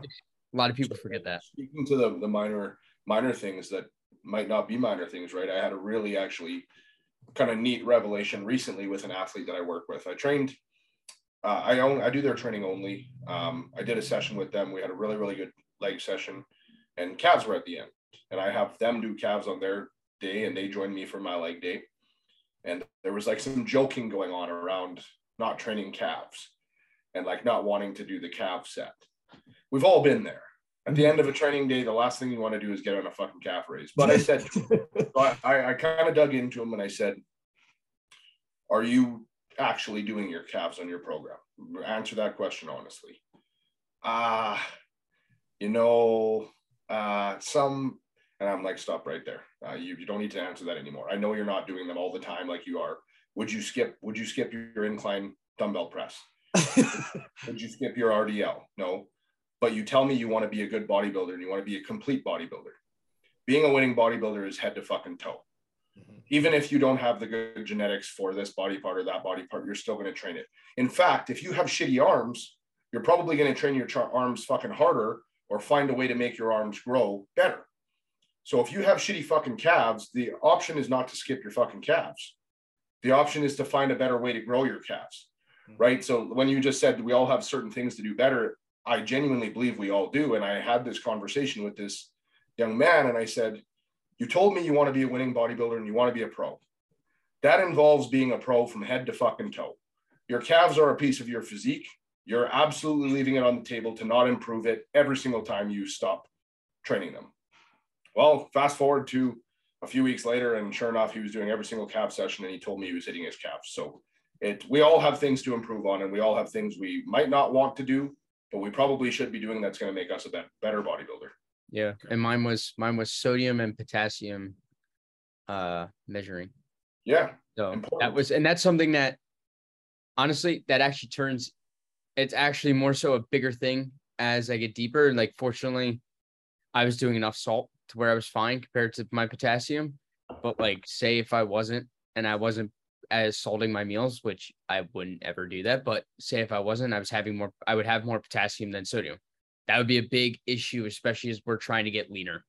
Speaker 1: a lot of people forget that.
Speaker 3: Speaking to the, the minor minor things that might not be minor things, right? I had a really actually kind of neat revelation recently with an athlete that I work with. I trained, uh, I own, I do their training only. Um, I did a session with them. We had a really, really good leg session and calves were at the end. And I have them do calves on their day and they join me for my leg day. And there was like some joking going on around not training calves and like not wanting to do the calf set. We've all been there. At the end of a training day, the last thing you want to do is get on a fucking calf raise. But I said, I, I kind of dug into him and I said, Are you actually doing your calves on your program? Answer that question honestly. Ah, uh, you know, uh, some, and I'm like, stop right there. Uh, you, you don't need to answer that anymore. I know you're not doing them all the time like you are. Would you skip? Would you skip your incline dumbbell press? Would you skip your RDL? No. But you tell me you want to be a good bodybuilder and you want to be a complete bodybuilder. Being a winning bodybuilder is head to fucking toe. Mm-hmm. Even if you don't have the good genetics for this body part or that body part, you're still going to train it. In fact, if you have shitty arms, you're probably going to train your arms fucking harder or find a way to make your arms grow better. So if you have shitty fucking calves, the option is not to skip your fucking calves. The option is to find a better way to grow your calves right? So when you just said we all have certain things to do better, I genuinely believe we all do. And I had this conversation with this young man, and I said, You told me you want to be a winning bodybuilder and you want to be a pro. That involves being a pro from head to fucking toe. Your calves are a piece of your physique. You're absolutely leaving it on the table to not improve it every single time you stop training them. Well, fast forward to a few weeks later, and sure enough, he was doing every single calf session and he told me he was hitting his calves. So it we all have things to improve on and we all have things we might not want to do but we probably should be doing that's going to make us a better bodybuilder
Speaker 1: yeah and mine was mine was sodium and potassium uh measuring
Speaker 3: yeah
Speaker 1: so important. that was and that's something that honestly that actually turns it's actually more so a bigger thing as i get deeper and like fortunately i was doing enough salt to where i was fine compared to my potassium but like say if i wasn't and i wasn't as salting my meals, which I wouldn't ever do that. But say if I wasn't, I was having more, I would have more potassium than sodium. That would be a big issue, especially as we're trying to get leaner.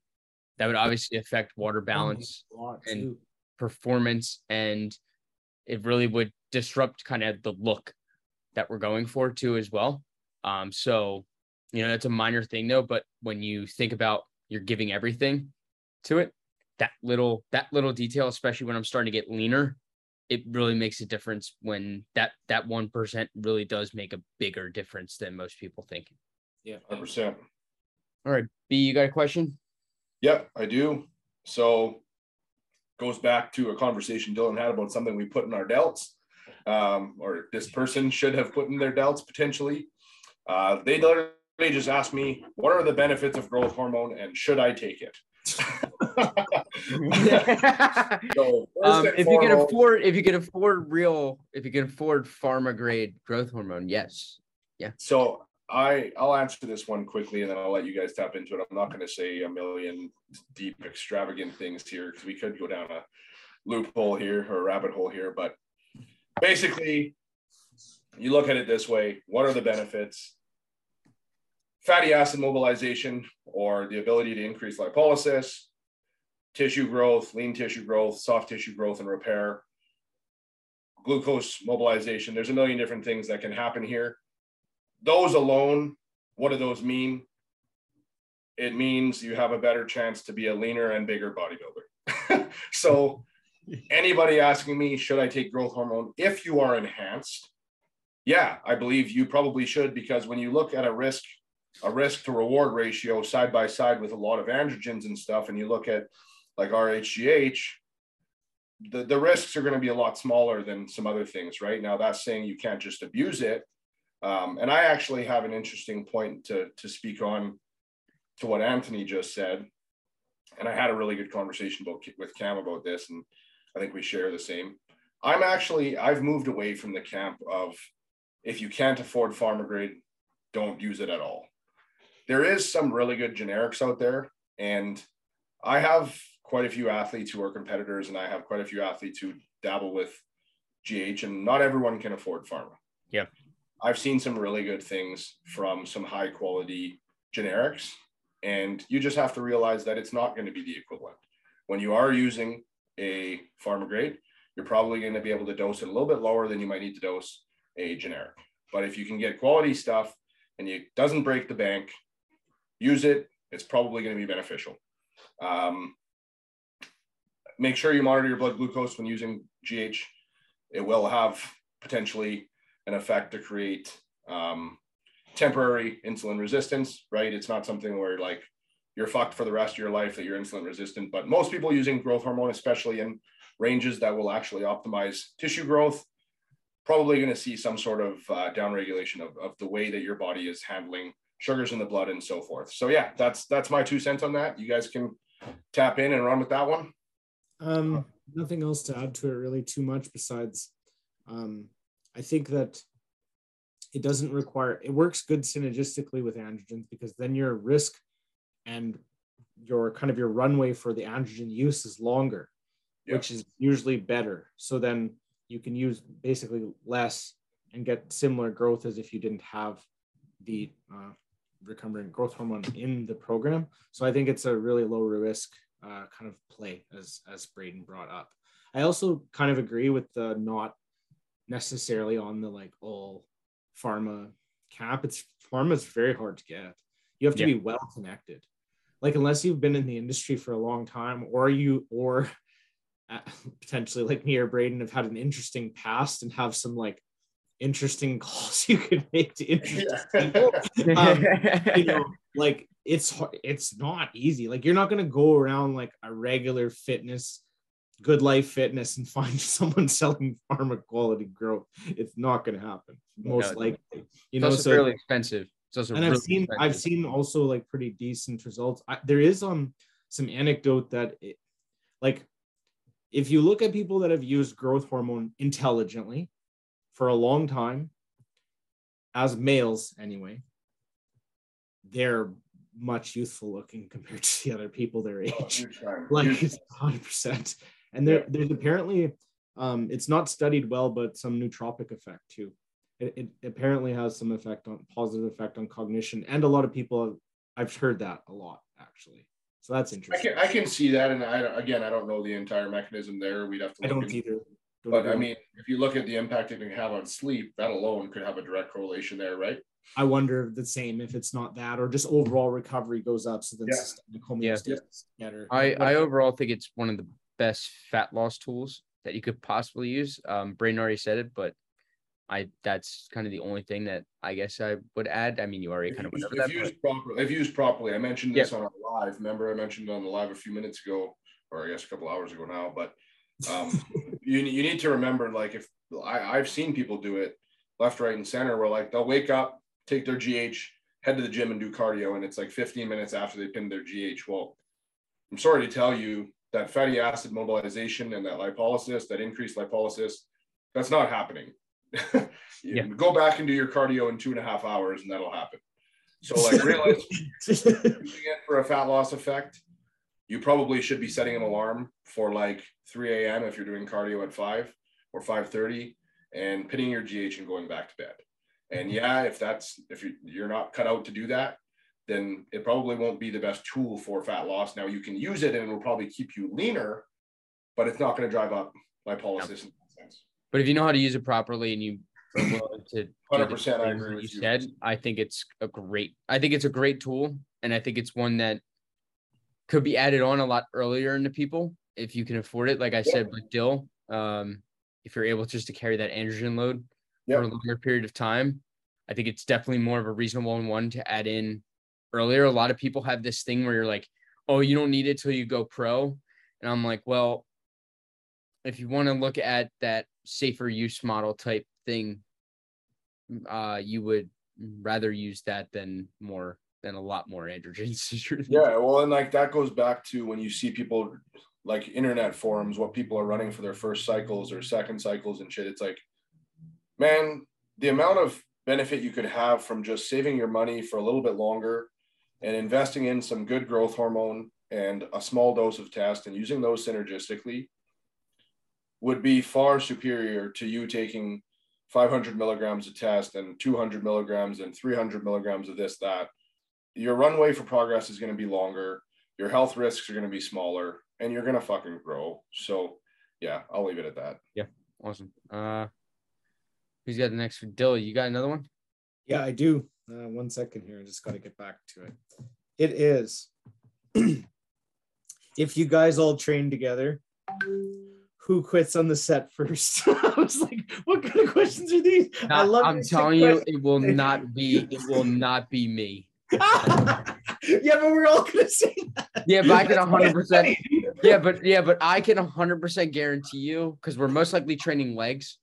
Speaker 1: That would obviously affect water balance and performance, and it really would disrupt kind of the look that we're going for too as well. Um, so you know that's a minor thing though, but when you think about you're giving everything to it, that little that little detail, especially when I'm starting to get leaner, it really makes a difference when that that one percent really does make a bigger difference than most people think.
Speaker 3: Yeah, hundred percent.
Speaker 1: All right, B, you got a question?
Speaker 3: Yep, I do. So goes back to a conversation Dillon had about something we put in our delts, um, or this person should have put in their delts potentially. Uh, they literally just asked me, "What are the benefits of growth hormone, and should I take it?"
Speaker 1: so, um, if you can afford, if you can afford real, if you can afford pharma grade growth hormone, yes, yeah.
Speaker 3: So I I'll answer this one quickly, and then I'll let you guys tap into it. I'm not going to say a million deep, extravagant things here because we could go down a loophole here or a rabbit hole here, but basically, you look at it this way: what are the benefits? fatty acid mobilization or the ability to increase lipolysis, tissue growth, lean tissue growth, soft tissue growth and repair, glucose mobilization. There's a million different things that can happen here. Those alone, what do those mean? it means you have a better chance to be a leaner and bigger bodybuilder. so anybody asking me, should I take growth hormone if you are enhanced? Yeah, I believe you probably should because when you look at a risk, a risk to reward ratio side by side with a lot of androgens and stuff, and you look at like RHGH, the, the risks are going to be a lot smaller than some other things, right? Now, that's saying you can't just abuse it. Um, and I actually have an interesting point to, to speak on to what Anthony just said. And I had a really good conversation about, with Cam about this, and I think we share the same. I'm actually, I've moved away from the camp of if you can't afford pharma grade, don't use it at all. There is some really good generics out there, and I have quite a few athletes who are competitors, and I have quite a few athletes who dabble with GH, and not everyone can afford pharma.
Speaker 1: Yeah.
Speaker 3: I've seen some really good things from some high quality generics, and you just have to realize that it's not going to be the equivalent. When you are using a pharma grade, you're probably going to be able to dose it a little bit lower than you might need to dose a generic. But if you can get quality stuff and it doesn't break the bank, use it. It's probably going to be beneficial. Um, make sure you monitor your blood glucose when using GH. It will have potentially an effect to create um, temporary insulin resistance, right? It's not something where like you're fucked for the rest of your life that you're insulin resistant. But most people using growth hormone, especially in ranges that will actually optimize tissue growth, probably going to see some sort of uh, downregulation of, of the way that your body is handling sugars in the blood and so forth. So yeah, that's that's my two cents on that. You guys can tap in and run with that one.
Speaker 2: Um, nothing else to add to it really too much besides um, I think that it doesn't require it works good synergistically with androgens because then your risk and your kind of your runway for the androgen use is longer, yep. which is usually better. So then you can use basically less and get similar growth as if you didn't have the uh, recombinant growth hormone in the program. So I think it's a really low risk uh, kind of play as as Braeden brought up. I also kind of agree with the not necessarily on the like all pharma cap. It's pharma is very hard to get. You have to yeah. be well connected like unless you've been in the industry for a long time or you or uh, potentially like me or Braeden have had an interesting past and have some like interesting calls you could make to interesting people. Um, you know, like it's it's not easy. Like you're not gonna go around like a regular fitness, good life fitness and find someone selling pharma quality growth. It's not gonna happen. Most no, likely. You know,
Speaker 1: so fairly expensive
Speaker 2: and really I've seen expensive. I've seen also like pretty decent results. I, there is um some anecdote that it, like if you look at people that have used growth hormone intelligently for a long time, as males anyway, they're much youthful looking compared to the other people their oh, age. Oh, like 100%. And there, there's apparently, um, it's not studied well, but some nootropic effect too. It, it apparently has some effect on positive effect on cognition and a lot of people have, i've heard that a lot actually. So that's interesting.
Speaker 3: i can, I can see that and i again i don't know the entire mechanism there. We'd have to
Speaker 2: i don't either.
Speaker 3: Don't but i mean if you look at the impact it can have on sleep that alone could have a direct correlation there right?
Speaker 2: I wonder the same if it's not that or just overall recovery goes up so then yeah.
Speaker 1: systemic homeostasis yeah. better. I i overall think it's one of the best fat loss tools that you could possibly use um brain already said it but I that's kind of the only thing that I guess I would add. I mean, you already kind of
Speaker 3: went over if that. Used properly, if used properly, I mentioned this yeah. on our live. Remember, I mentioned on the live a few minutes ago, or I guess a couple hours ago now. But um, you you need to remember, like, if I, I've seen people do it left, right, and center, where like they'll wake up, take their GH, head to the gym, and do cardio, and it's like 15 minutes after they pin their GH. Well, I'm sorry to tell you that fatty acid mobilization and that lipolysis, that increased lipolysis, that's not happening yeah. Go back and do your cardio in two and a half hours, and that'll happen. So, like, realize using it for a fat loss effect, you probably should be setting an alarm for like 3 a.m. if you're doing cardio at 5 or 5:30, and pinning your GH and going back to bed. And mm-hmm. yeah, if that's if you you're not cut out to do that, then it probably won't be the best tool for fat loss. Now you can use it and it will probably keep you leaner, but it's not going to drive up lipolysis
Speaker 1: but if you know how to use it properly and you to
Speaker 3: 100% I agree with
Speaker 1: you
Speaker 3: you.
Speaker 1: said, I think it's a great. I think it's a great tool, and I think it's one that could be added on a lot earlier into people if you can afford it. Like I said with Dill, um, if you're able just to carry that androgen load
Speaker 3: Yep.
Speaker 1: for a longer period of time, I think it's definitely more of a reasonable one to add in earlier. A lot of people have this thing where you're like, oh, you don't need it till you go pro. And I'm like, well, if you want to look at that safer use model type thing, uh, you would rather use that than more than a lot more androgens.
Speaker 3: Yeah, well, and like that goes back to when you see people like internet forums, what people are running for their first cycles or second cycles and shit. It's like, man, the amount of benefit you could have from just saving your money for a little bit longer and investing in some good growth hormone and a small dose of test and using those synergistically would be far superior to you taking 500 milligrams of test and 200 milligrams and 300 milligrams of this, that your runway for progress is going to be longer your health risks are going to be smaller and you're going to fucking grow so yeah i'll leave it at that Yeah.
Speaker 1: awesome. Uh, who's got the next? Dill, you got another one?
Speaker 2: Yeah, I do. Uh, one second here. I just got to get back to it. It is if you guys all train together, who quits on the set first? I was like, what kind of questions are these? I
Speaker 1: Not-
Speaker 2: love
Speaker 1: I'm telling you,
Speaker 2: questions.
Speaker 1: it will not be. It will not be me.
Speaker 2: yeah, but we're all gonna say that.
Speaker 1: Yeah, but I can 100. percent. Yeah, but yeah, but I can 100 percent guarantee you because we're most likely training legs.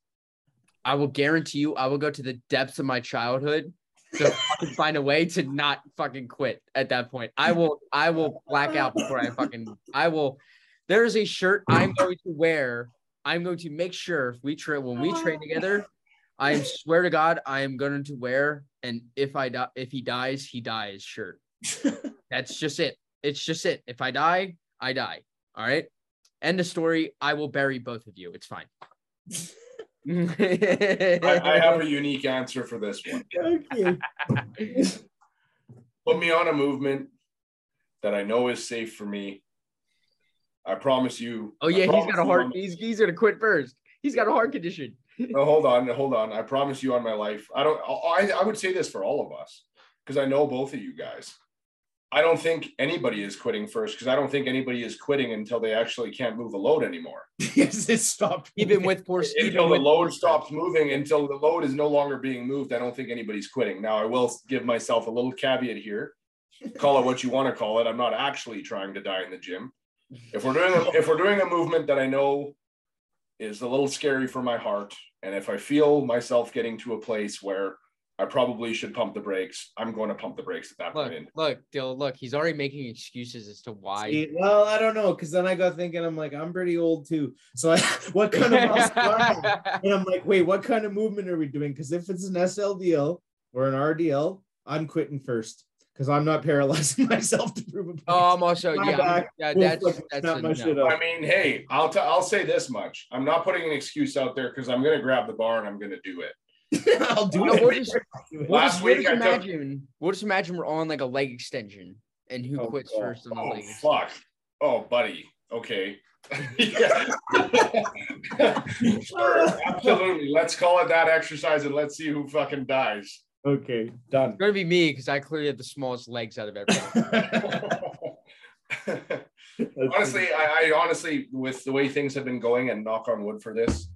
Speaker 1: I will guarantee you, I will go to the depths of my childhood to fucking find a way to not fucking quit at that point. I will. I will black out before I fucking. I will. There is a shirt I'm going to wear. I'm going to make sure if we train when we train together. I swear to God, I am going to wear and if I die, if he dies, he dies shirt. That's just it. It's just it. If I die, I die. All right. End of story. I will bury both of you. It's fine.
Speaker 3: I, I have a unique answer for this one
Speaker 2: okay.
Speaker 3: put me on a movement that i know is safe for me i promise you
Speaker 1: oh yeah, he's got a heart. He's he's gonna quit first. He's got a heart condition.
Speaker 3: no, oh, hold on hold on i promise you on my life i don't i, I would say this for all of us because i know both of you guys i don't think anybody is quitting first because i don't think anybody is quitting until they actually can't move a load anymore
Speaker 2: yes, it stopped.
Speaker 1: Even with poor.
Speaker 3: until
Speaker 1: even
Speaker 3: the
Speaker 1: with
Speaker 3: load stops moving, until the load is no longer being moved, I don't think anybody's quitting. Now, I will give myself a little caveat here. Call it what you want to call it. I'm not actually trying to die in the gym. If we're doing a, if we're doing a movement that I know is a little scary for my heart, and if I feel myself getting to a place where I probably should pump the brakes, I'm going to pump the brakes at that
Speaker 1: Look,
Speaker 3: point.
Speaker 1: look, Dill, look. He's already making excuses as to why.
Speaker 2: See, well, I don't know, because then I got thinking, I'm like, I'm pretty old too. So I, what kind of muscle do I have? And I'm like, wait, what kind of movement are we doing? Because if it's an SLDL or an RDL, I'm quitting first because I'm not paralyzing myself to prove a point.
Speaker 1: oh, I'm also
Speaker 2: My
Speaker 1: yeah, I'm-
Speaker 2: back
Speaker 1: yeah.
Speaker 2: will
Speaker 1: That's that's a
Speaker 2: my
Speaker 1: no.
Speaker 2: shit up.
Speaker 3: I mean, hey, I'll t- I'll say this much. I'm not putting an excuse out there because I'm going to grab the bar and I'm going to do it.
Speaker 2: I'll do
Speaker 1: No,
Speaker 2: it.
Speaker 1: we'll just- We'll
Speaker 3: Last
Speaker 1: just, we'll
Speaker 3: week
Speaker 1: just
Speaker 3: I took-
Speaker 1: imagine. We'll just imagine we're on like a leg extension, and who
Speaker 2: Oh,
Speaker 1: quits
Speaker 2: God.
Speaker 1: first on the
Speaker 3: Oh
Speaker 1: leg?
Speaker 3: fuck! Oh, buddy. Okay. sure. Absolutely. Let's call it that exercise and let's see who fucking dies.
Speaker 2: okay, done.
Speaker 1: It's gonna be me because I clearly have the smallest legs out of everyone.
Speaker 3: honestly, I, I honestly, with the way things have been going, and knock on wood for this,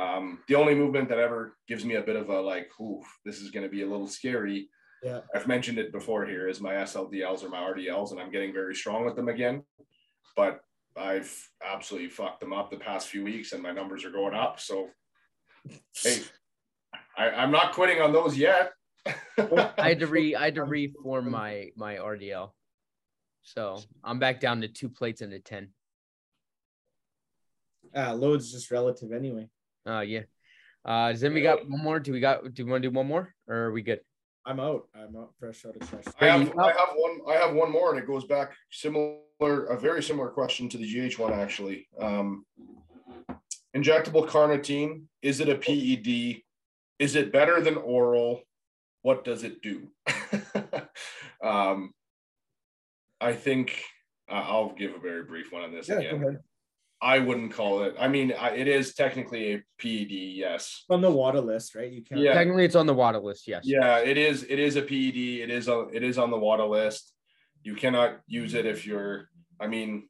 Speaker 3: um, the only movement that ever gives me a bit of a like, ooh, this is going to be a little scary.
Speaker 2: Yeah.
Speaker 3: I've mentioned it before here is my SLDLs or my RDLs, and I'm getting very strong with them again. But I've absolutely fucked them up the past few weeks, and my numbers are going up. So, hey, I, I'm not quitting on those yet.
Speaker 1: I had to re I had to reform my my RDL, so I'm back down to two plates and a ten.
Speaker 2: Ah, load's just relative anyway.
Speaker 1: Oh yeah. Uh, does then we got one more? Do we got? Do we want to do one more, or are we good?
Speaker 2: I'm out. I'm out fresh out of question.
Speaker 3: I have, I have one. I have one more, and it goes back similar, a very similar question to the GH one actually. Um, injectable carnitine is it a PED? Is it better than oral? What does it do? um, I think uh, I'll give a very brief one on this
Speaker 2: Yeah, go
Speaker 3: again.
Speaker 2: Ahead.
Speaker 3: I wouldn't call it. I mean, I, it is technically a PED, yes.
Speaker 2: On the WADA list, right? You can't.
Speaker 3: Yeah.
Speaker 1: Technically, it's on the WADA list. Yes.
Speaker 3: Yeah, it is. It is a PED. It is a. It is on the WADA list. You cannot use it if you're. I mean,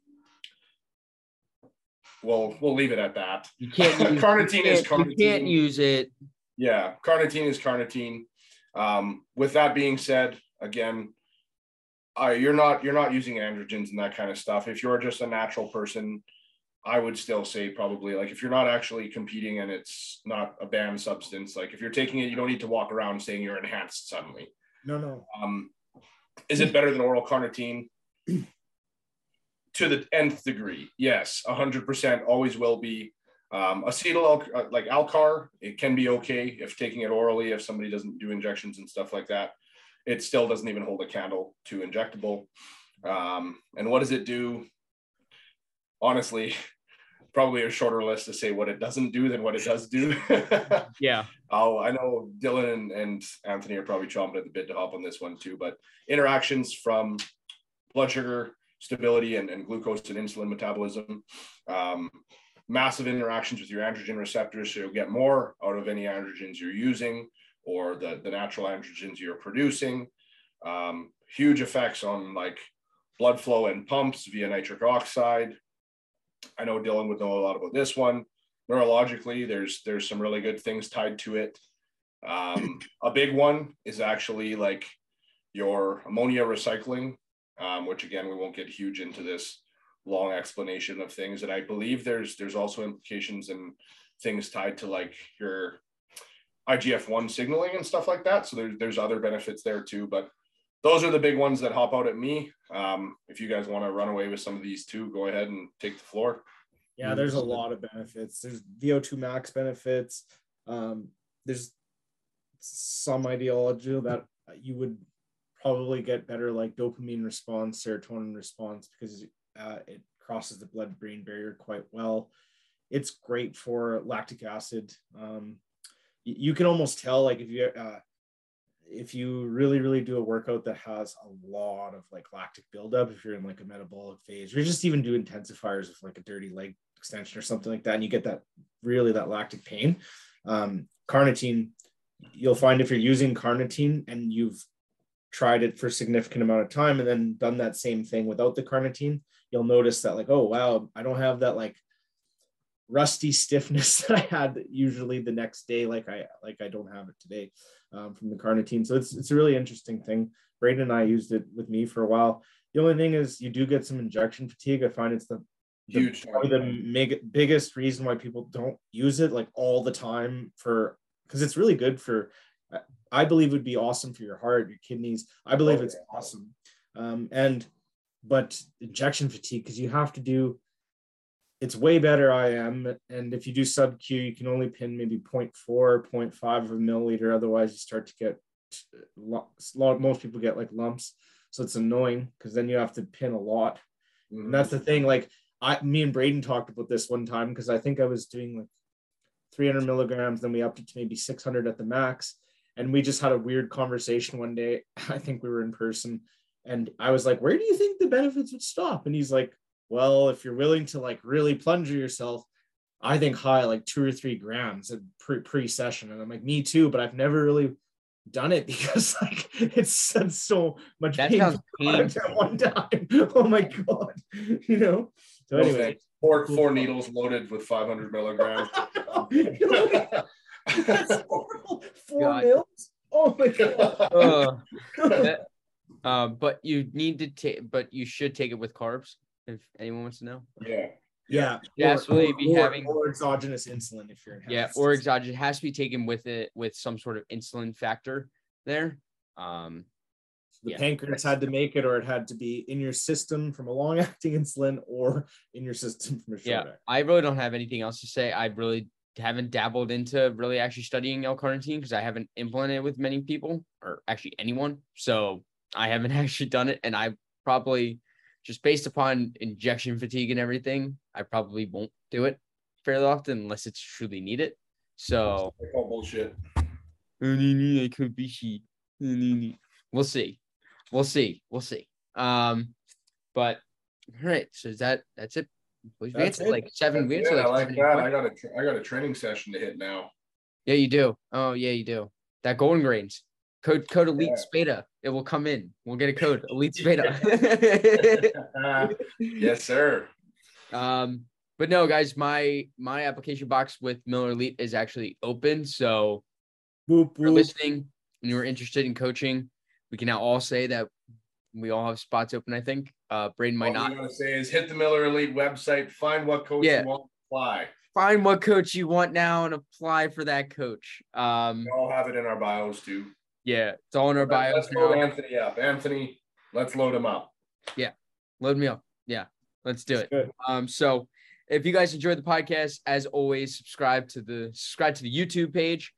Speaker 3: well, we'll leave it at that.
Speaker 1: You can't. Use,
Speaker 3: Carnitine
Speaker 1: you
Speaker 3: is
Speaker 1: can't- You can't use it.
Speaker 3: Yeah, carnitine is carnitine. Um, with that being said, again, uh, you're not you're not using androgens and that kind of stuff. If you're just a natural person, I would still say probably like if you're not actually competing and it's not a banned substance, like if you're taking it, you don't need to walk around saying you're enhanced suddenly.
Speaker 2: No, no.
Speaker 3: Um, is it better than oral carnitine? to the nth degree, yes, hundred percent, always will be. Um, acetyl uh, like Alcar, it can be okay if taking it orally. If somebody doesn't do injections and stuff like that, it still doesn't even hold a candle to injectable. Um, and what does it do? Honestly, probably a shorter list to say what it doesn't do than what it does do.
Speaker 1: Yeah.
Speaker 3: Oh, I know Dillon and, and Anthony are probably chomping at the bit to hop on this one too, but interactions from blood sugar stability and, and glucose and insulin metabolism, um, massive interactions with your androgen receptors. So you'll get more out of any androgens you're using or the, the natural androgens you're producing. Um, huge effects on like blood flow and pumps via nitric oxide. I know Dillon would know a lot about this one. Neurologically there's there's some really good things tied to it. Um, a big one is actually like your ammonia recycling um, which again we won't get huge into this long explanation of things. And i believe there's there's also implications and things tied to like your igf-1 signaling and stuff like that. So there's there's other benefits there too. But those are the big ones that hop out at me um, if you guys want to run away with some of these too go ahead and take the floor
Speaker 2: Yeah, there's a lot of benefits. There's VO2 max benefits. Um, there's some ideology that you would probably get better like dopamine response, serotonin response because uh, it crosses the blood brain barrier quite well. It's great for lactic acid. Um, you can almost tell like if you uh, if you really really do a workout that has a lot of like lactic buildup, if you're in like a metabolic phase, or just even do intensifiers with like a dirty leg extension or something like that, and you get that really that lactic pain. Um, carnitine, you'll find if you're using carnitine and you've tried it for a significant amount of time and then done that same thing without the carnitine, you'll notice that like, oh wow, I don't have that like rusty stiffness that I had usually the next day, like I like I don't have it today um, from the carnitine. So it's it's a really interesting thing. Braeden and I used it with me for a while. The only thing is you do get some injection fatigue. I find it's the the-
Speaker 3: Huge.
Speaker 2: probably the meg- biggest reason why people don't use it like all the time for because it's really good for I believe it would be awesome for your heart, your kidneys. I believe
Speaker 3: Oh,
Speaker 2: it's awesome. Um, and but injection fatigue because you have to do it's way better IM. And if you do sub Q, you can only pin maybe 0.4, 0.5 of a milliliter. Otherwise, you start to get most people get like lumps. So it's annoying because then you have to pin a lot. And that's the mm-hmm. thing. Like I, me and Braeden talked about this one time because I think I was doing like 300 milligrams, then we upped it to maybe 600 at the max, and we just had a weird conversation one day. I think we were in person, and I was like, "Where do you think the benefits would stop?" And he's like, "Well, if you're willing to like really plunger yourself, I think high like two or three grams at pre pre session." And I'm like, "Me too," but I've never really done it because like it's, it's so much
Speaker 1: That
Speaker 2: pain
Speaker 1: sounds
Speaker 2: at one time. Oh my god, you know. So
Speaker 3: No
Speaker 2: anyway.
Speaker 3: Four, four needles loaded with 500 milligrams.
Speaker 2: That's horrible. Four
Speaker 1: God.
Speaker 2: mils. Oh my god.
Speaker 1: Uh, that- uh, but you need to take, but you should take it with carbs. If anyone wants to know.
Speaker 3: yeah.
Speaker 2: Yeah.
Speaker 1: Yes,
Speaker 2: or,
Speaker 1: will you be
Speaker 2: or-
Speaker 1: having-
Speaker 2: or exogenous insulin if you're
Speaker 1: Yeah, or exogenous has to be taken with it with some sort of insulin factor there. Um,
Speaker 2: the
Speaker 1: yeah.
Speaker 2: pancreas had to make it, or it had to be in your system from a long-acting insulin, or in your system from a
Speaker 1: yeah,
Speaker 2: short.
Speaker 1: I really don't have anything else to say. I really haven't dabbled into really actually studying L-carnitine because I haven't implemented it with many people or actually anyone. So I haven't actually done it, and I probably just based upon injection fatigue and everything, I probably won't do it fairly often unless it's truly needed. So
Speaker 3: I call bullshit.
Speaker 1: it could be she. We'll see. We'll see. We'll see. Um, but all right. So is that that's it We answered like seven. We answered
Speaker 3: Yeah, I
Speaker 1: like,
Speaker 3: like that. I got a I got a training session to hit now.
Speaker 1: Yeah, you do. Oh, yeah, you do. That golden grains. Code code elite
Speaker 3: Yeah.
Speaker 1: spada. It will come in. We'll get a code. Elite spada.
Speaker 3: yes, sir.
Speaker 1: um, but no, guys, my my application box with Miller Elite is actually open. So
Speaker 2: Boop,
Speaker 1: if you're listening and you're interested in coaching, we can now all say that we all have spots open, I think. Uh Braeden might
Speaker 3: All
Speaker 1: not
Speaker 3: say is hit the Miller Elite website, find what coach
Speaker 1: Yeah.
Speaker 3: you want to apply.
Speaker 1: find what coach you want now and apply for that coach. Um
Speaker 3: We all have it in our bios too.
Speaker 1: Yeah, it's all in our bios
Speaker 3: Let's load. Anthony up. Anthony, let's load him up.
Speaker 1: Yeah, load me up. Yeah, let's do it.
Speaker 2: Good.
Speaker 1: Um, so if you guys enjoyed the podcast, as always, subscribe to the subscribe to the YouTube page.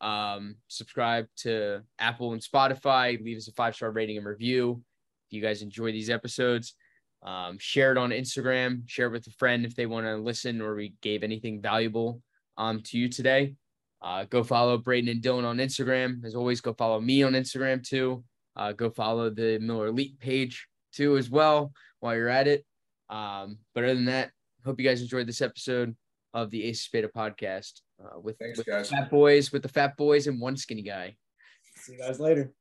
Speaker 1: Um, subscribe to Apple and Spotify. Leave us a five star rating and review. If you guys enjoy these episodes, um, share it on Instagram. Share it with a friend if they want to listen or we gave anything valuable um to you today. Uh, go follow Braeden and Dillon on Instagram. As always, go follow me on Instagram too. Uh, go follow the Miller Elite page too as well while you're at it. Um, but other than that, hope you guys enjoyed this episode of the Ace Spada podcast uh, with,
Speaker 3: Thanks,
Speaker 1: with
Speaker 3: guys.
Speaker 1: fat boys, with the fat boys and one skinny guy.
Speaker 2: See you guys later.